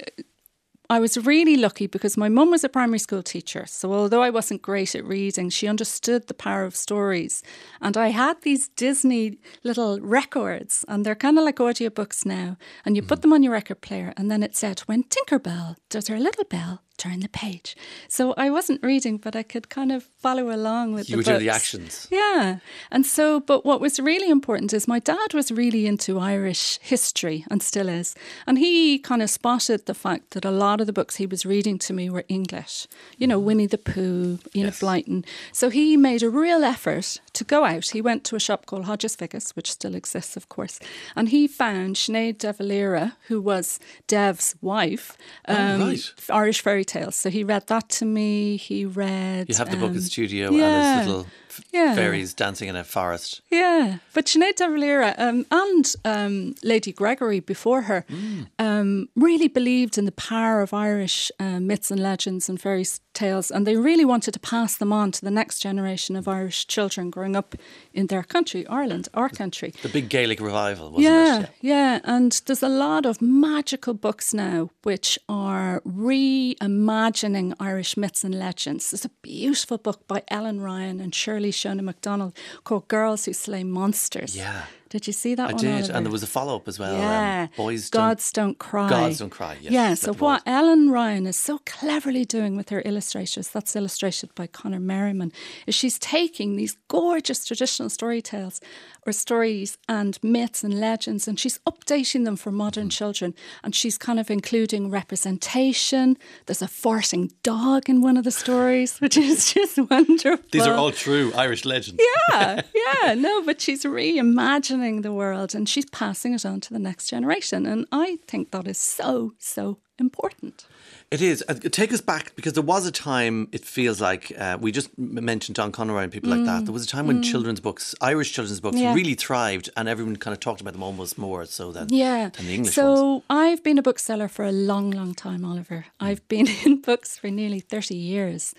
I was really lucky because my mum was a primary school teacher. So although I wasn't great at reading, she understood the power of stories. And I had these Disney little records, and they're kind of like audiobooks now. And you put them on your record player, and then it said, When Tinkerbell does her little bell, turn the page. So I wasn't reading, but I could kind of follow along with You the doing the actions. Yeah. And so, but what was really important is my dad was really into Irish history and still is. And he kind of spotted the fact that a lot of the books he was reading to me were English. You know, Winnie the Pooh, Enid Blyton. So he made a real effort to go out. He went to a shop called Hodges Figgis, which still exists, of course. And he found Sinead De Valera, who was Dev's wife, um, Oh, right. Irish fairy tales. So he read that to me. He read. You have the book in um, studio yeah. and his little f- Yeah. fairies dancing in a forest. Yeah, but Sinead De Valera um, and um, Lady Gregory before her Mm. um, really believed in the power of Irish uh, myths and legends and fairy tales, and they really wanted to pass them on to the next generation of Irish children growing up in their country, Ireland, our country. The big Gaelic revival, wasn't yeah, it? yeah, and there's a lot of magical books now which are reimagining Irish myths and legends. There's a beautiful book by Ellen Ryan and Shirley Shona MacDonald called Girls Who Slay Monsters. Yeah. Did you see that I one? did, Oliver? and there was a follow up as well. um, Yeah, Boys Gods don't, cry. Gods don't cry. Yes, yeah. So what Ellen Ryan is so cleverly doing with her illustrators, that's illustrated by Connor Merriman, is she's taking these gorgeous traditional story tales or stories and myths and legends, and she's updating them for modern hmm. children. And she's kind of including representation. There's a farting dog in one of the stories, which is just wonderful. These are all true Irish legends. Yeah, yeah, no, but she's reimagining the world and she's passing it on to the next generation. And I think that is so, so important. It is. Uh, Take us back because there was a time. It feels like uh, we just mentioned Don Conroy and people like that. Mm, There was a time when mm. children's books, Irish children's books, Yeah. really thrived, and everyone kind of talked about them almost more so than Yeah. than the English so ones. I've been a bookseller for a long, long time, Oliver. I've been in books for nearly 30 years.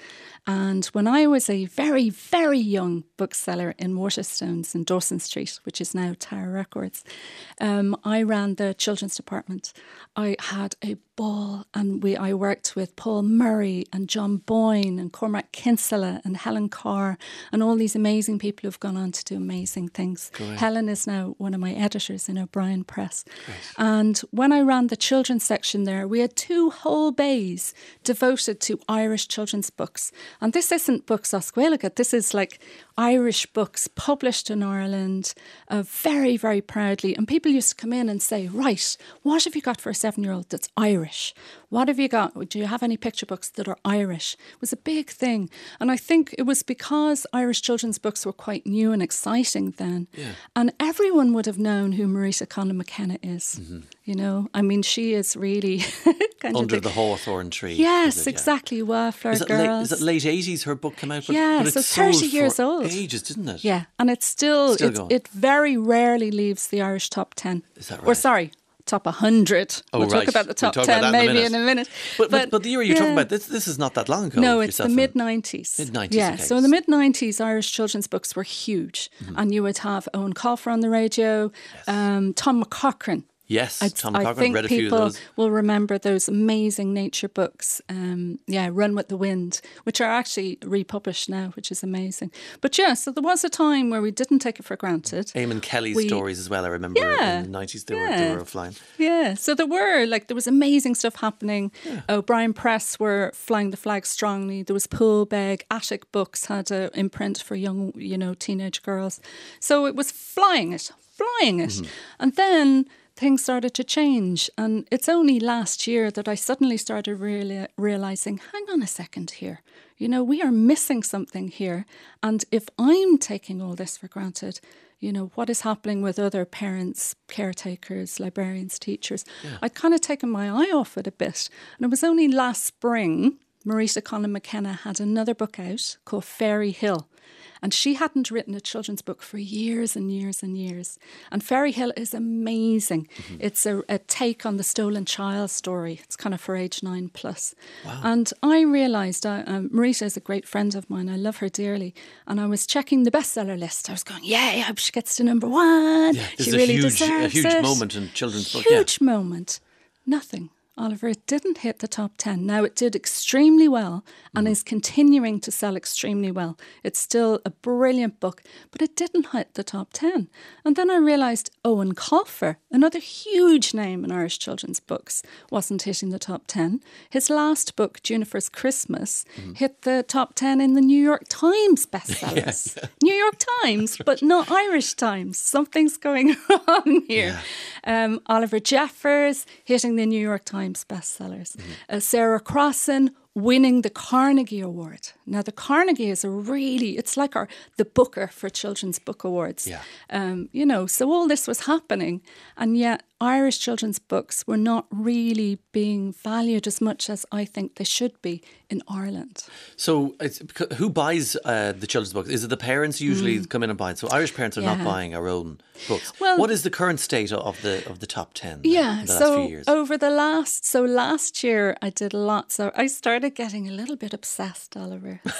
And when I was a very, very young bookseller in Waterstones in Dawson Street, which is now Tower Records, um, I ran the children's department. I had a ball and we I worked with Paul Murray and John Boyne and Cormac Kinsella and Helen Carr and all these amazing people who've gone on to do amazing things. Great. Helen is now one of my editors in O'Brien Press. And when I ran the children's section there, we had two whole bays devoted to Irish children's books. And this isn't books Osqueilica, this is like Irish books published in Ireland uh, very, very proudly. And people used to come in and say, Right, what have you got for a seven year old that's Irish? What have you got? Do you have any picture books that are Irish? It was a big thing. And I think it was because Irish children's books were quite new and exciting then. Yeah. And everyone would have known who Marita Conlon McKenna is. Mm-hmm. You know, I mean, she is really kind Under of the hawthorn tree. Yes, it? Yeah. exactly. Wildflower Is it, late, Girls. is it late 80s her book came out? But, yeah, but so it's 30 years old. ages, didn't it? Yeah, and it's still, Still it, it very rarely leaves the Irish top 10. Is that right? Or sorry, top 100. Oh, we'll right. talk about the We'll top 10 about that in a maybe minute. in a minute. But, but, but the era you're talking about, this, this is not that long ago. No, it's the mid 90s. Mid-90s, Yeah, okay. so in the mid 90s, Irish children's books were huge. Mm-hmm. And you would have Eoin Colfer on the radio, um, Tom McCaughren. Yes, I, Tom I think read a few of people those. will remember those amazing nature books. Um, yeah, Run with the Wind, which are actually republished now, which is amazing. But yeah, so there was a time where we didn't take it for granted. Eamon Kelly's We- stories as well. I remember Yeah, in the 90s they, were, they were flying. Yeah, so there were like there was amazing stuff happening. O'Brien Press were flying the flag strongly. There was Poolbeg, Attic Books had an imprint for young, you know, teenage girls. So it was flying it, flying it, and then things started to change. And it's only last year that I suddenly started really realizing, hang on a second here. You know, we are missing something here. And if I'm taking all this for granted, you know, what is happening with other parents, caretakers, librarians, teachers? I'd kind of taken my eye off it a bit. And it was only last spring, Marita Conlon McKenna had another book out called Fairy Hill. And she hadn't written a children's book for years and years and years. And Fairy Hill is amazing. It's a, a take on the stolen child story. It's kind of for age nine plus. And I realised, uh, um, Marita is a great friend of mine. I love her dearly. And I was checking the bestseller list. I was going, yeah, I hope she gets to number one. This she really huge, a huge it. moment in children's book. Yeah. Huge moment. Nothing. Oliver, it didn't hit the top 10. Now, it did extremely well and Mm-hmm. is continuing to sell extremely well. It's still a brilliant book, but it didn't hit the top 10. And then I realised Eoin Colfer, another huge name in Irish children's books, wasn't hitting the top 10. His last book, Juniper's Christmas, Mm-hmm. hit the top 10 in the New York Times bestsellers. New York Times, but not Irish Times. Something's going wrong here. Um, Oliver Jeffers hitting the New York Times bestsellers. Uh, Sarah Crossan winning the Carnegie Award. Now, the Carnegie is a really, it's like our the Booker for Children's Book Awards. Yeah. Um, you know, so all this was happening, and yet Irish children's books were not really being valued as much as I think they should be in Ireland. So, it's, who buys uh, the children's books? Is it the parents usually come in and buy it? So, Irish parents are not Mm. Buying our own books. Well- what is the current state of the of the top ten? Yeah, in the last so few years. over the last so last year I did lots of I started getting a little bit obsessed, Oliver.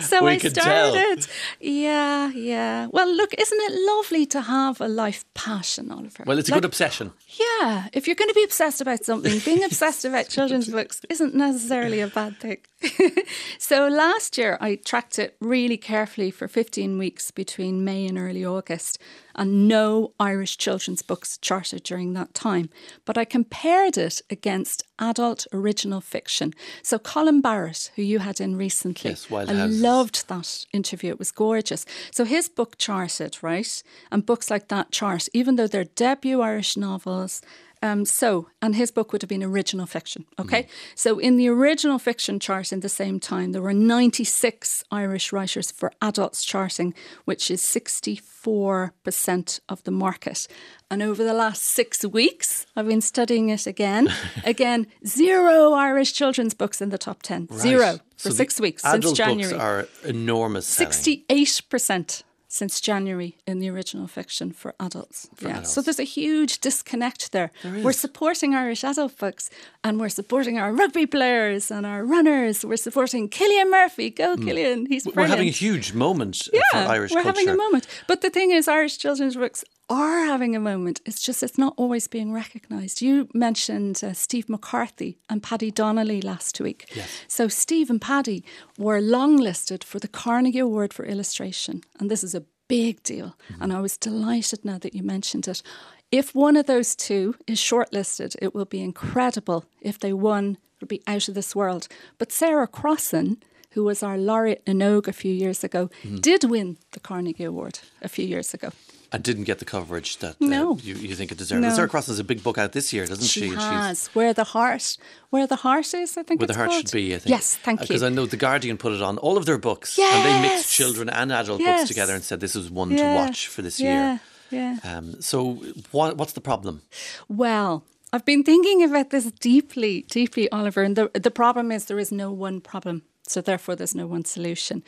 So, so I started. Yeah, yeah. Well, look, isn't it lovely to have a life passion, Oliver? well, it's a Like, good obsession. Yeah, if you're going to be obsessed about something, being obsessed about children's books isn't necessarily a bad thing. so last year, I tracked it really carefully for 15 weeks between May and early August. And no Irish children's books charted during that time. But I compared it against adult original fiction. So Colin Barrett, who you had in recently, Yes, Wild I Houses. loved that interview. It was gorgeous. So his book charted, right? And books like that chart, even though they're debut Irish novels. Um, so, and his book would have been original fiction. Okay. So, in the original fiction chart in the same time, there were 96 Irish writers for adults charting, which is 64% of the market. And over the last six weeks, I've been studying it again. again, zero Irish children's books in the top 10. Right. Zero for So six weeks since January. books are enormous. selling. 68% since January in the original fiction for adults. For yeah. adults. So there's a huge disconnect there. There We're supporting Irish adult books and we're supporting our rugby players and our runners. We're supporting Cillian Murphy. Go, Mm. Cillian. He's brilliant. We're having a huge moment uh, yeah, for Irish we're culture. having a moment. But the thing is, Irish children's books are having a moment. It's just it's not always being recognised. You mentioned uh, Steve McCarthy and Paddy Donnelly last week. Yes. So Steve and Paddy were longlisted for the Carnegie Award for Illustration, and this is a big deal. Mm-hmm. And I was delighted now that you mentioned it. If one of those two is shortlisted, it will be incredible. If they won, it would be out of this world. But Sarah Crossan, who was our laureate na nÓg a few years ago, Mhm. did win the Carnegie Award a few years ago. And didn't get the coverage that uh, No. you, you think it deserved. No. Sarah Cross has a big book out this year, doesn't she? She has where the heart, where the heart is. I think where the heart called. should be, I think. Yes, thank you. Because I know The Guardian put it on all of their books, and they mixed children and adult Yes. books together and said this is one Yeah, to watch for this yeah, year. Yeah. Um, so, what, what's the problem? Well, I've been thinking about this deeply, deeply, Oliver. And the, the problem is there is no one problem. So, therefore, there's no one solution.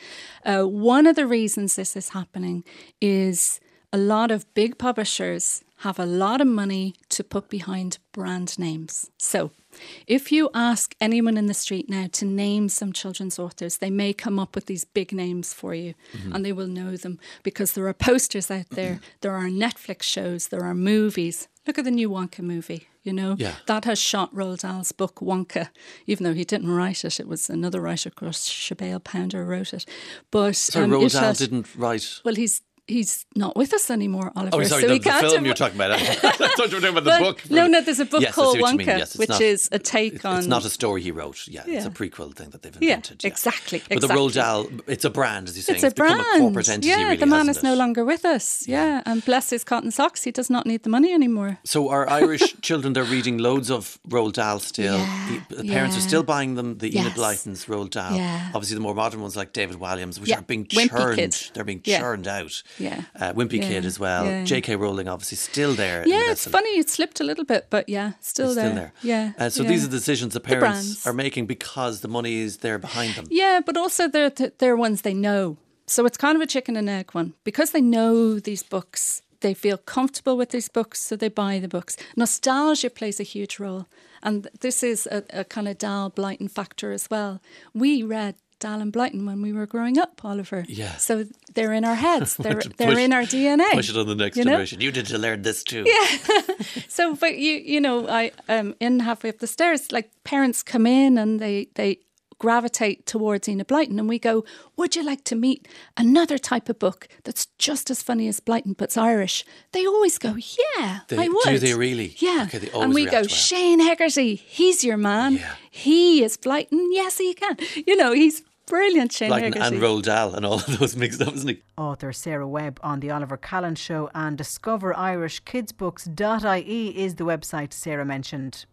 Uh, one of the reasons this is happening is a lot of big publishers have a lot of money to put behind brand names. So, if you ask anyone in the street now to name some children's authors, they may come up with these big names for you Mm-hmm. Mhm. and they will know them because there are posters out there, there are Netflix shows, there are movies. Look at the new Wonka movie, you know? Yeah. That has shot Roald Dahl's book Wonka, even though he didn't write it. It was another writer, of course, Sibéal Pounder wrote it. But So, um, Roald Dahl didn't write. Well, he's he's not with us anymore, oh, Oliver. Oh, sorry, so the, he the can't film you're talking about. I thought you were talking about the book. No, no, there's a book Yes, called. Wonka, Yes, which not- is a take on. It's not a story he wrote. Yeah, it's a prequel thing that they've Yeah, invented. exactly. But the. Roald Dahl, it's a brand, as you're saying. It's a become brand. a corporate entity, yeah, really, the man is it? no longer with us. Yeah. and bless his cotton socks, he does not need the money anymore. So our Irish children, they're reading loads of Roald Dahl still. Yeah, the, the parents are still buying them, the Enid Yes. Blytons, Roald Dahl. Yeah. Obviously, the more modern ones like David Walliams, which Yeah, are being churned. They're being churned out. Yeah. Uh, Wimpy Yeah, Kid as well. yeah. J.K. Rowling, obviously, still there. the Yeah, it's funny. It slipped a little bit, but yeah, still there. Still there. Yeah. Uh, so yeah. these are the decisions the The parents brands. are making because the money is there behind them. Yeah, but also they're they're ones they know. So it's kind of a chicken and egg one because they know these books. They feel comfortable with these books, so they buy the books. Nostalgia plays a huge role, and this is a, a kind of Dahl Blyton factor as well. We read And Blyton when we were growing up, Oliver. Yeah. So they're in our heads. They're they're push- in our DNA. Push it on the next you know? generation. You did to learn this too. Yeah. so, but you you know, I um in halfway up the stairs, like parents come in and they they gravitate towards Enid Blyton, and we go, "Would you like to meet another type of book that's just as funny as Blyton but's Irish?" They always go, "Yeah, They- I would." do they really? Yeah. Okay, they and we go, well. "Shane Hegarty, he's your man. Yeah. He is Blyton. Yes, he can. You know, he's brilliant, Shane Like Hegarty." and Roald Dahl and all of those mixed up, isn't he? Author Sarah Webb on the Oliver Callan Show and discoveririshkidsbooks.ie is the website Sarah mentioned.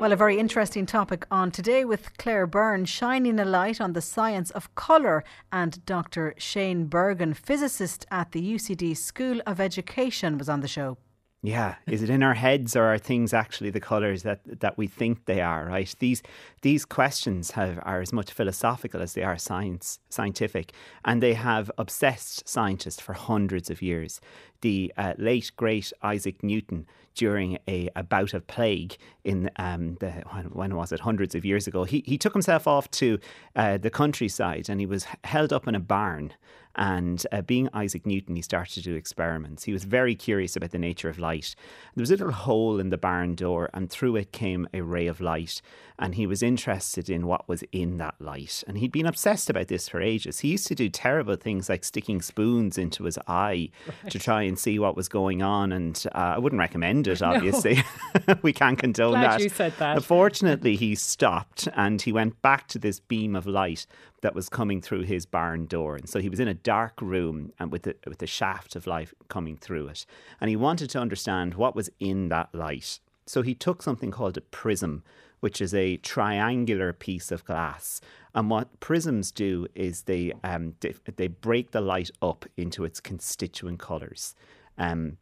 Well, a very interesting topic on today with Claire Byrne shining a light on the science of colour and Dr. Shane Bergin, physicist at the UCD School of Education, was on the show. Yeah, is it in our heads or are things actually the colours that that we think they are? Right? These these questions have are as much philosophical as they are science scientific, and they have obsessed scientists for hundreds of years. the uh, late great Isaac Newton during a, a bout of plague in um, the when, when, was it hundreds of years ago. He he took himself off to uh, the countryside and he was held up in a barn and uh, being Isaac Newton, he started to do experiments. He was very curious about the nature of light. There was a little hole in the barn door, and through it came a ray of light. And he was interested in what was in that light. And he'd been obsessed about this for ages. He used to do terrible things like sticking spoons into his eye right. to try and see what was going on. And uh, I wouldn't recommend it, obviously. No. we can't condone Glad that. You said that. Unfortunately, he stopped and he went back to this beam of light that was coming through his barn door. And so he was in a dark room and with the, with the shaft of light coming through it. And he wanted to understand what was in that light. So he took something called a prism, which is a triangular piece of glass. And what prisms do is they um, they, they break the light up into its constituent colours. Um,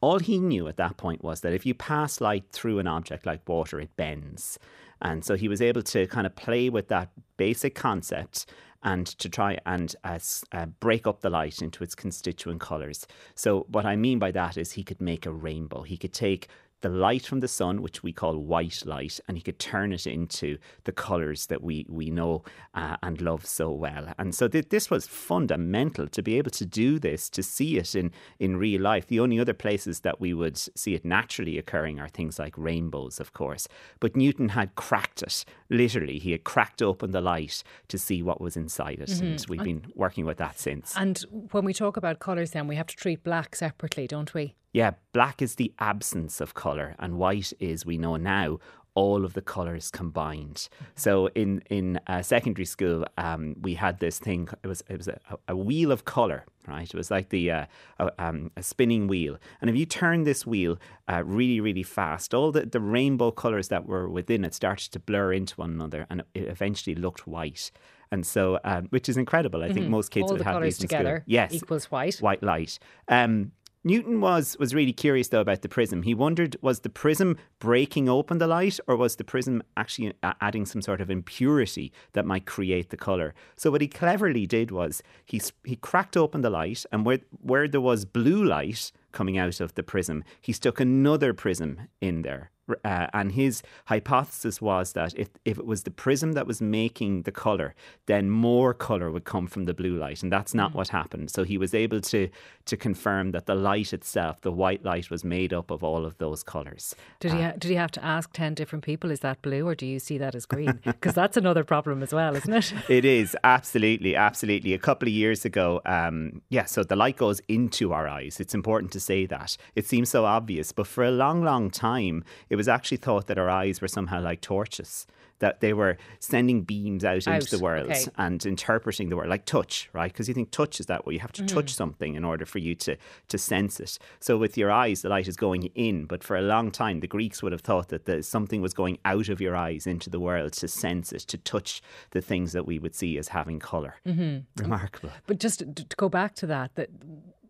all he knew at that point was that if you pass light through an object like water, it bends. And so he was able to kind of play with that basic concept and to try and uh, uh, break up the light into its constituent colours. So, what I mean by that is he could make a rainbow. He could take the light from the sun, which we call white light, and he could turn it into the colours that we we know uh, and love so well. And so th- this was fundamental to be able to do this, to see it in in real life. The only other places that we would see it naturally occurring are things like rainbows, of course. But Newton had cracked it literally. He had cracked open the light to see what was inside it, mm-hmm. and we've been working with that since. And when we talk about colours, then we have to treat black separately, don't we? Yeah, black is the absence of colour, and white is, we know now, all of the colours combined. So in in uh, secondary school, um, we had this thing. It was it was a, a wheel of colour, right? It was like the uh, a, um, a, spinning wheel, and if you turn this wheel uh, really really fast, all the, the rainbow colours that were within it started to blur into one another, and it eventually looked white. And so, um, which is incredible. I mm-hmm. think most kids all would have these together. School. Yes, equals white. White light. Newton was was really curious though about the prism. He wondered was the prism breaking open the light or was the prism actually uh, adding some sort of impurity that might create the color. So what he cleverly did was he he cracked open the light and where where there was blue light coming out of the prism, he stuck another prism in there uh, and his hypothesis was that if, if it was the prism that was making the colour, then more colour would come from the blue light. And that's not mm. what happened. So he was able to, to confirm that the light itself, the white light, was made up of all of those colours. Did, uh, he, ha- did he have to ask 10 different people, is that blue or do you see that as green? Because that's another problem as well, isn't it? it is, absolutely, absolutely. A couple of years ago, um, yeah, so the light goes into our eyes. It's important to say that. It seems so obvious, but for a long, long time, it it was actually thought that our eyes were somehow like torches, that they were sending beams out, out. into the world okay. and interpreting the world, like touch, right? Because you think touch is that way. You have to mm. touch something in order for you to, to sense it. So with your eyes, the light is going in. But for a long time, the Greeks would have thought that the, something was going out of your eyes into the world to sense it, to touch the things that we would see as having color mm-hmm. Remarkable. But just to go back to that, that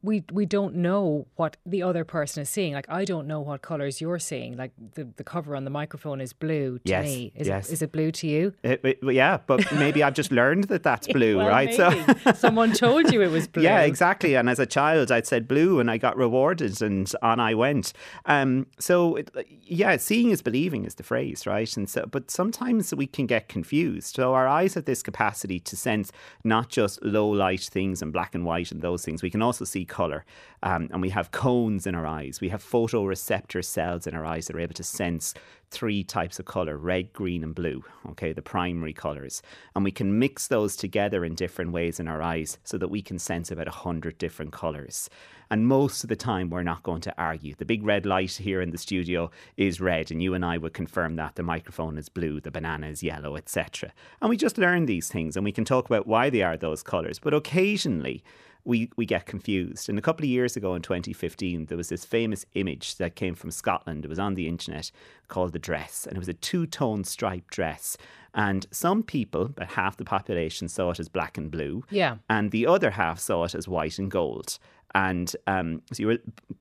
we we don't know what the other person is seeing. Like I don't know what colours you're seeing. Like the, the cover on the microphone is blue to yes, me. Is yes. it is it blue to you? It, it, yeah, but maybe I've just learned that that's blue, well, right? Maybe. So someone told you it was blue. Yeah, exactly. And as a child, I'd said blue, and I got rewarded, and on I went. Um, so yeah, seeing is believing is the phrase, right? And so, but sometimes we can get confused. So our eyes have this capacity to sense not just low light things and black and white and those things. We can also see color. Um, and we have cones in our eyes. We have photoreceptor cells in our eyes that are able to sense three types of color red, green, and blue, okay, the primary colors. And we can mix those together in different ways in our eyes so that we can sense about 100 different colors. And most of the time, we're not going to argue. The big red light here in the studio is red, and you and I would confirm that. The microphone is blue, the banana is yellow, etc. And we just learn these things and we can talk about why they are those colors. But occasionally, we, we get confused. And a couple of years ago in 2015, there was this famous image that came from Scotland. It was on the internet called The Dress, and it was a two tone striped dress. And some people, about half the population, saw it as black and blue. Yeah. And the other half saw it as white and gold. And um, so you were,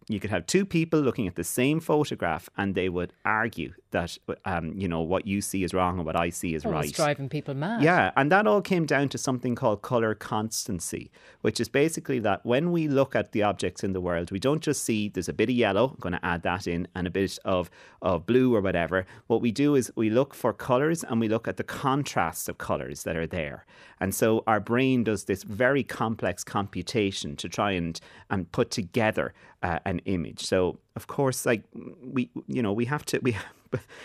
you could have two people looking at the same photograph, and they would argue that um, you know what you see is wrong and what I see is oh, right. It's driving people mad. Yeah, and that all came down to something called color constancy, which is basically that when we look at the objects in the world, we don't just see there's a bit of yellow, I'm going to add that in, and a bit of of blue or whatever. What we do is we look for colors and we look at the contrasts of colors that are there. And so our brain does this very complex computation to try and and put together uh, an image. So of course, like we, you know, we have to we.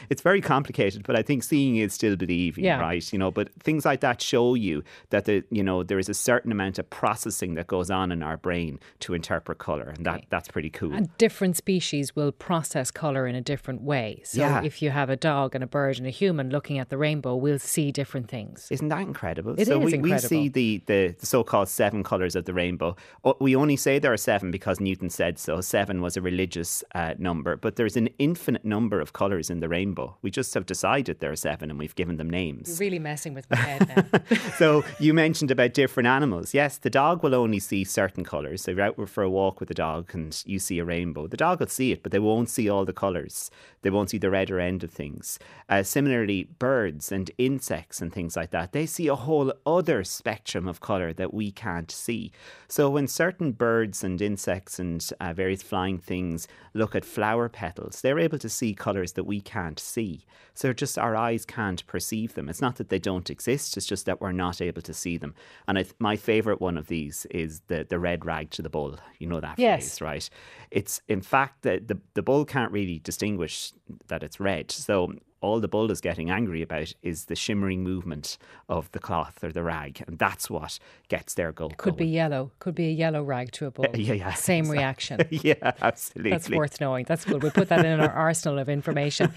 It's very complicated, but I think seeing is still believing, Yeah. right? You know, but things like that show you that the you know there is a certain amount of processing that goes on in our brain to interpret color, and that that's pretty cool. And different species will process colour in a different way. So Yeah. if you have a dog and a bird and a human looking at the rainbow, we'll see different things. Isn't that incredible? It so is we, incredible. we see the, the, so-called seven colours of the rainbow. We only say there are seven because Newton said so. Seven was a religious uh, number, but there's an infinite number of colours in the rainbow. We just have decided there are seven and we've given them names. You're really messing with my head now. so you mentioned about different animals. Yes, the dog will only see certain colours. So you're out for a walk with the dog and you see a rainbow. The dog will see it, but they won't see all the colours. They won't see the redder end of things. Uh, similarly, birds and insects and things like that, they see a whole other spectrum of colour that we can't see. So when certain birds and insects and uh, Uh, various flying things look at flower petals, they're able to see colours that we can't see. So just our eyes can't perceive them. It's not that they don't exist, it's just that we're not able to see them. And I th- my favourite one of these is the, the red rag to the bull. You know that Yes. phrase, right? It's in fact that the, the bull can't really distinguish that it's red. So all the bull is getting angry about is the shimmering movement of the cloth or the rag, and that's what gets their goat. Could be yellow. Could be a yellow rag to a bull. Yeah, yeah. Same reaction. yeah, absolutely. That's worth knowing. That's good. We'll put that in our arsenal of information.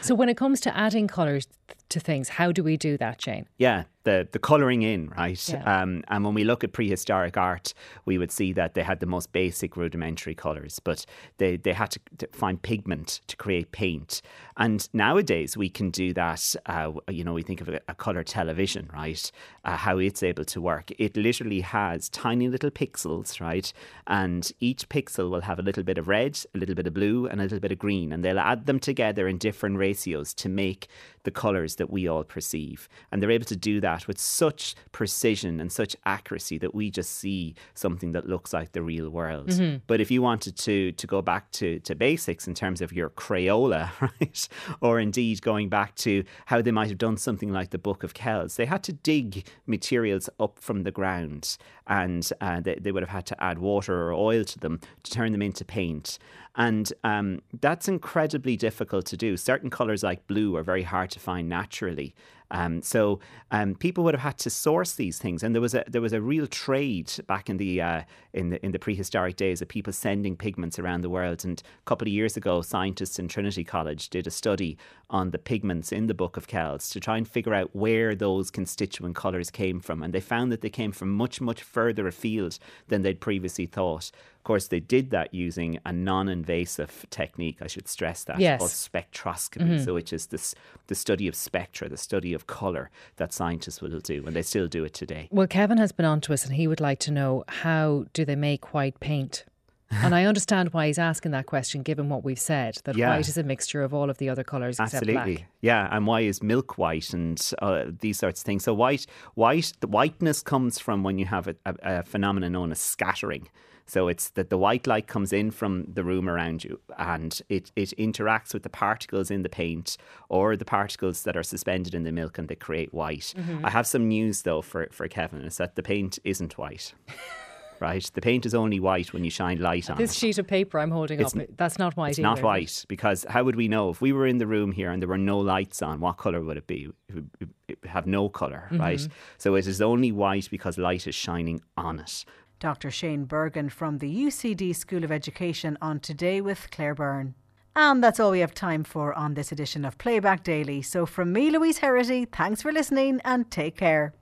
So when it comes to adding colours to things, how do we do that, Jane? Yeah, the the colouring in, right? Yeah. Um, and when we look at prehistoric art, we would see that they had the most basic rudimentary colours, but they, they had to, to find pigment to create paint. And nowadays we can do that. Uh, you know, we think of a, a colour television, right? Uh, how it's able to work. It literally has tiny little pixels, right? And each pixel will have a little bit of red, a little bit of blue, and a little bit of green, and they'll add them together in different ratios to make the colours that we all perceive. And they're able to do that with such precision and such accuracy that we just see something that looks like the real world. Mhm. But if you wanted to to go back to, to basics in terms of your Crayola, right? Or indeed going back to how they might have done something like the Book of Kells, they had to dig materials up from the ground and uh, they, they would have had to add water or oil to them to turn them into paint. And um, that's incredibly difficult to do. Certain colours like blue are very hard to find naturally naturally um, so um, people would have had to source these things, and there was a there was a real trade back in the uh, in the in the prehistoric days of people sending pigments around the world. And a couple of years ago, scientists in Trinity College did a study on the pigments in the Book of Kells to try and figure out where those constituent colours came from, and they found that they came from much much further afield than they'd previously thought. Of course, they did that using a non-invasive technique. I should stress that Yes. called spectroscopy, Mhm. so which is this the study of spectra, the study of color that scientists will do, and they still do it today. Well, Kevin has been on to us and he would like to know how do they make white paint? And I understand why he's asking that question, given what we've said, that Yeah. white is a mixture of all of the other colours except Absolutely, black. yeah. And why is milk white and uh, these sorts of things? So white, white, the whiteness comes from when you have a, a, a phenomenon known as scattering. So it's that the white light comes in from the room around you and it, it interacts with the particles in the paint or the particles that are suspended in the milk and they create white. Mhm. I have some news though for, for Kevin is that the paint isn't white. Right, the paint is only white when you shine light on This it. This sheet of paper I'm holding It's up, that's not white It's either. not white because how would we know if we were in the room here and there were no lights on? What color would it be? It would, have no color, right? Mhm. So it is only white because light is shining on it. Dr. Shane Bergin from the UCD School of Education on Today with Claire Byrne. And that's all we have time for on this edition of Playback Daily. So from me, Louise Herity, thanks for listening and take care.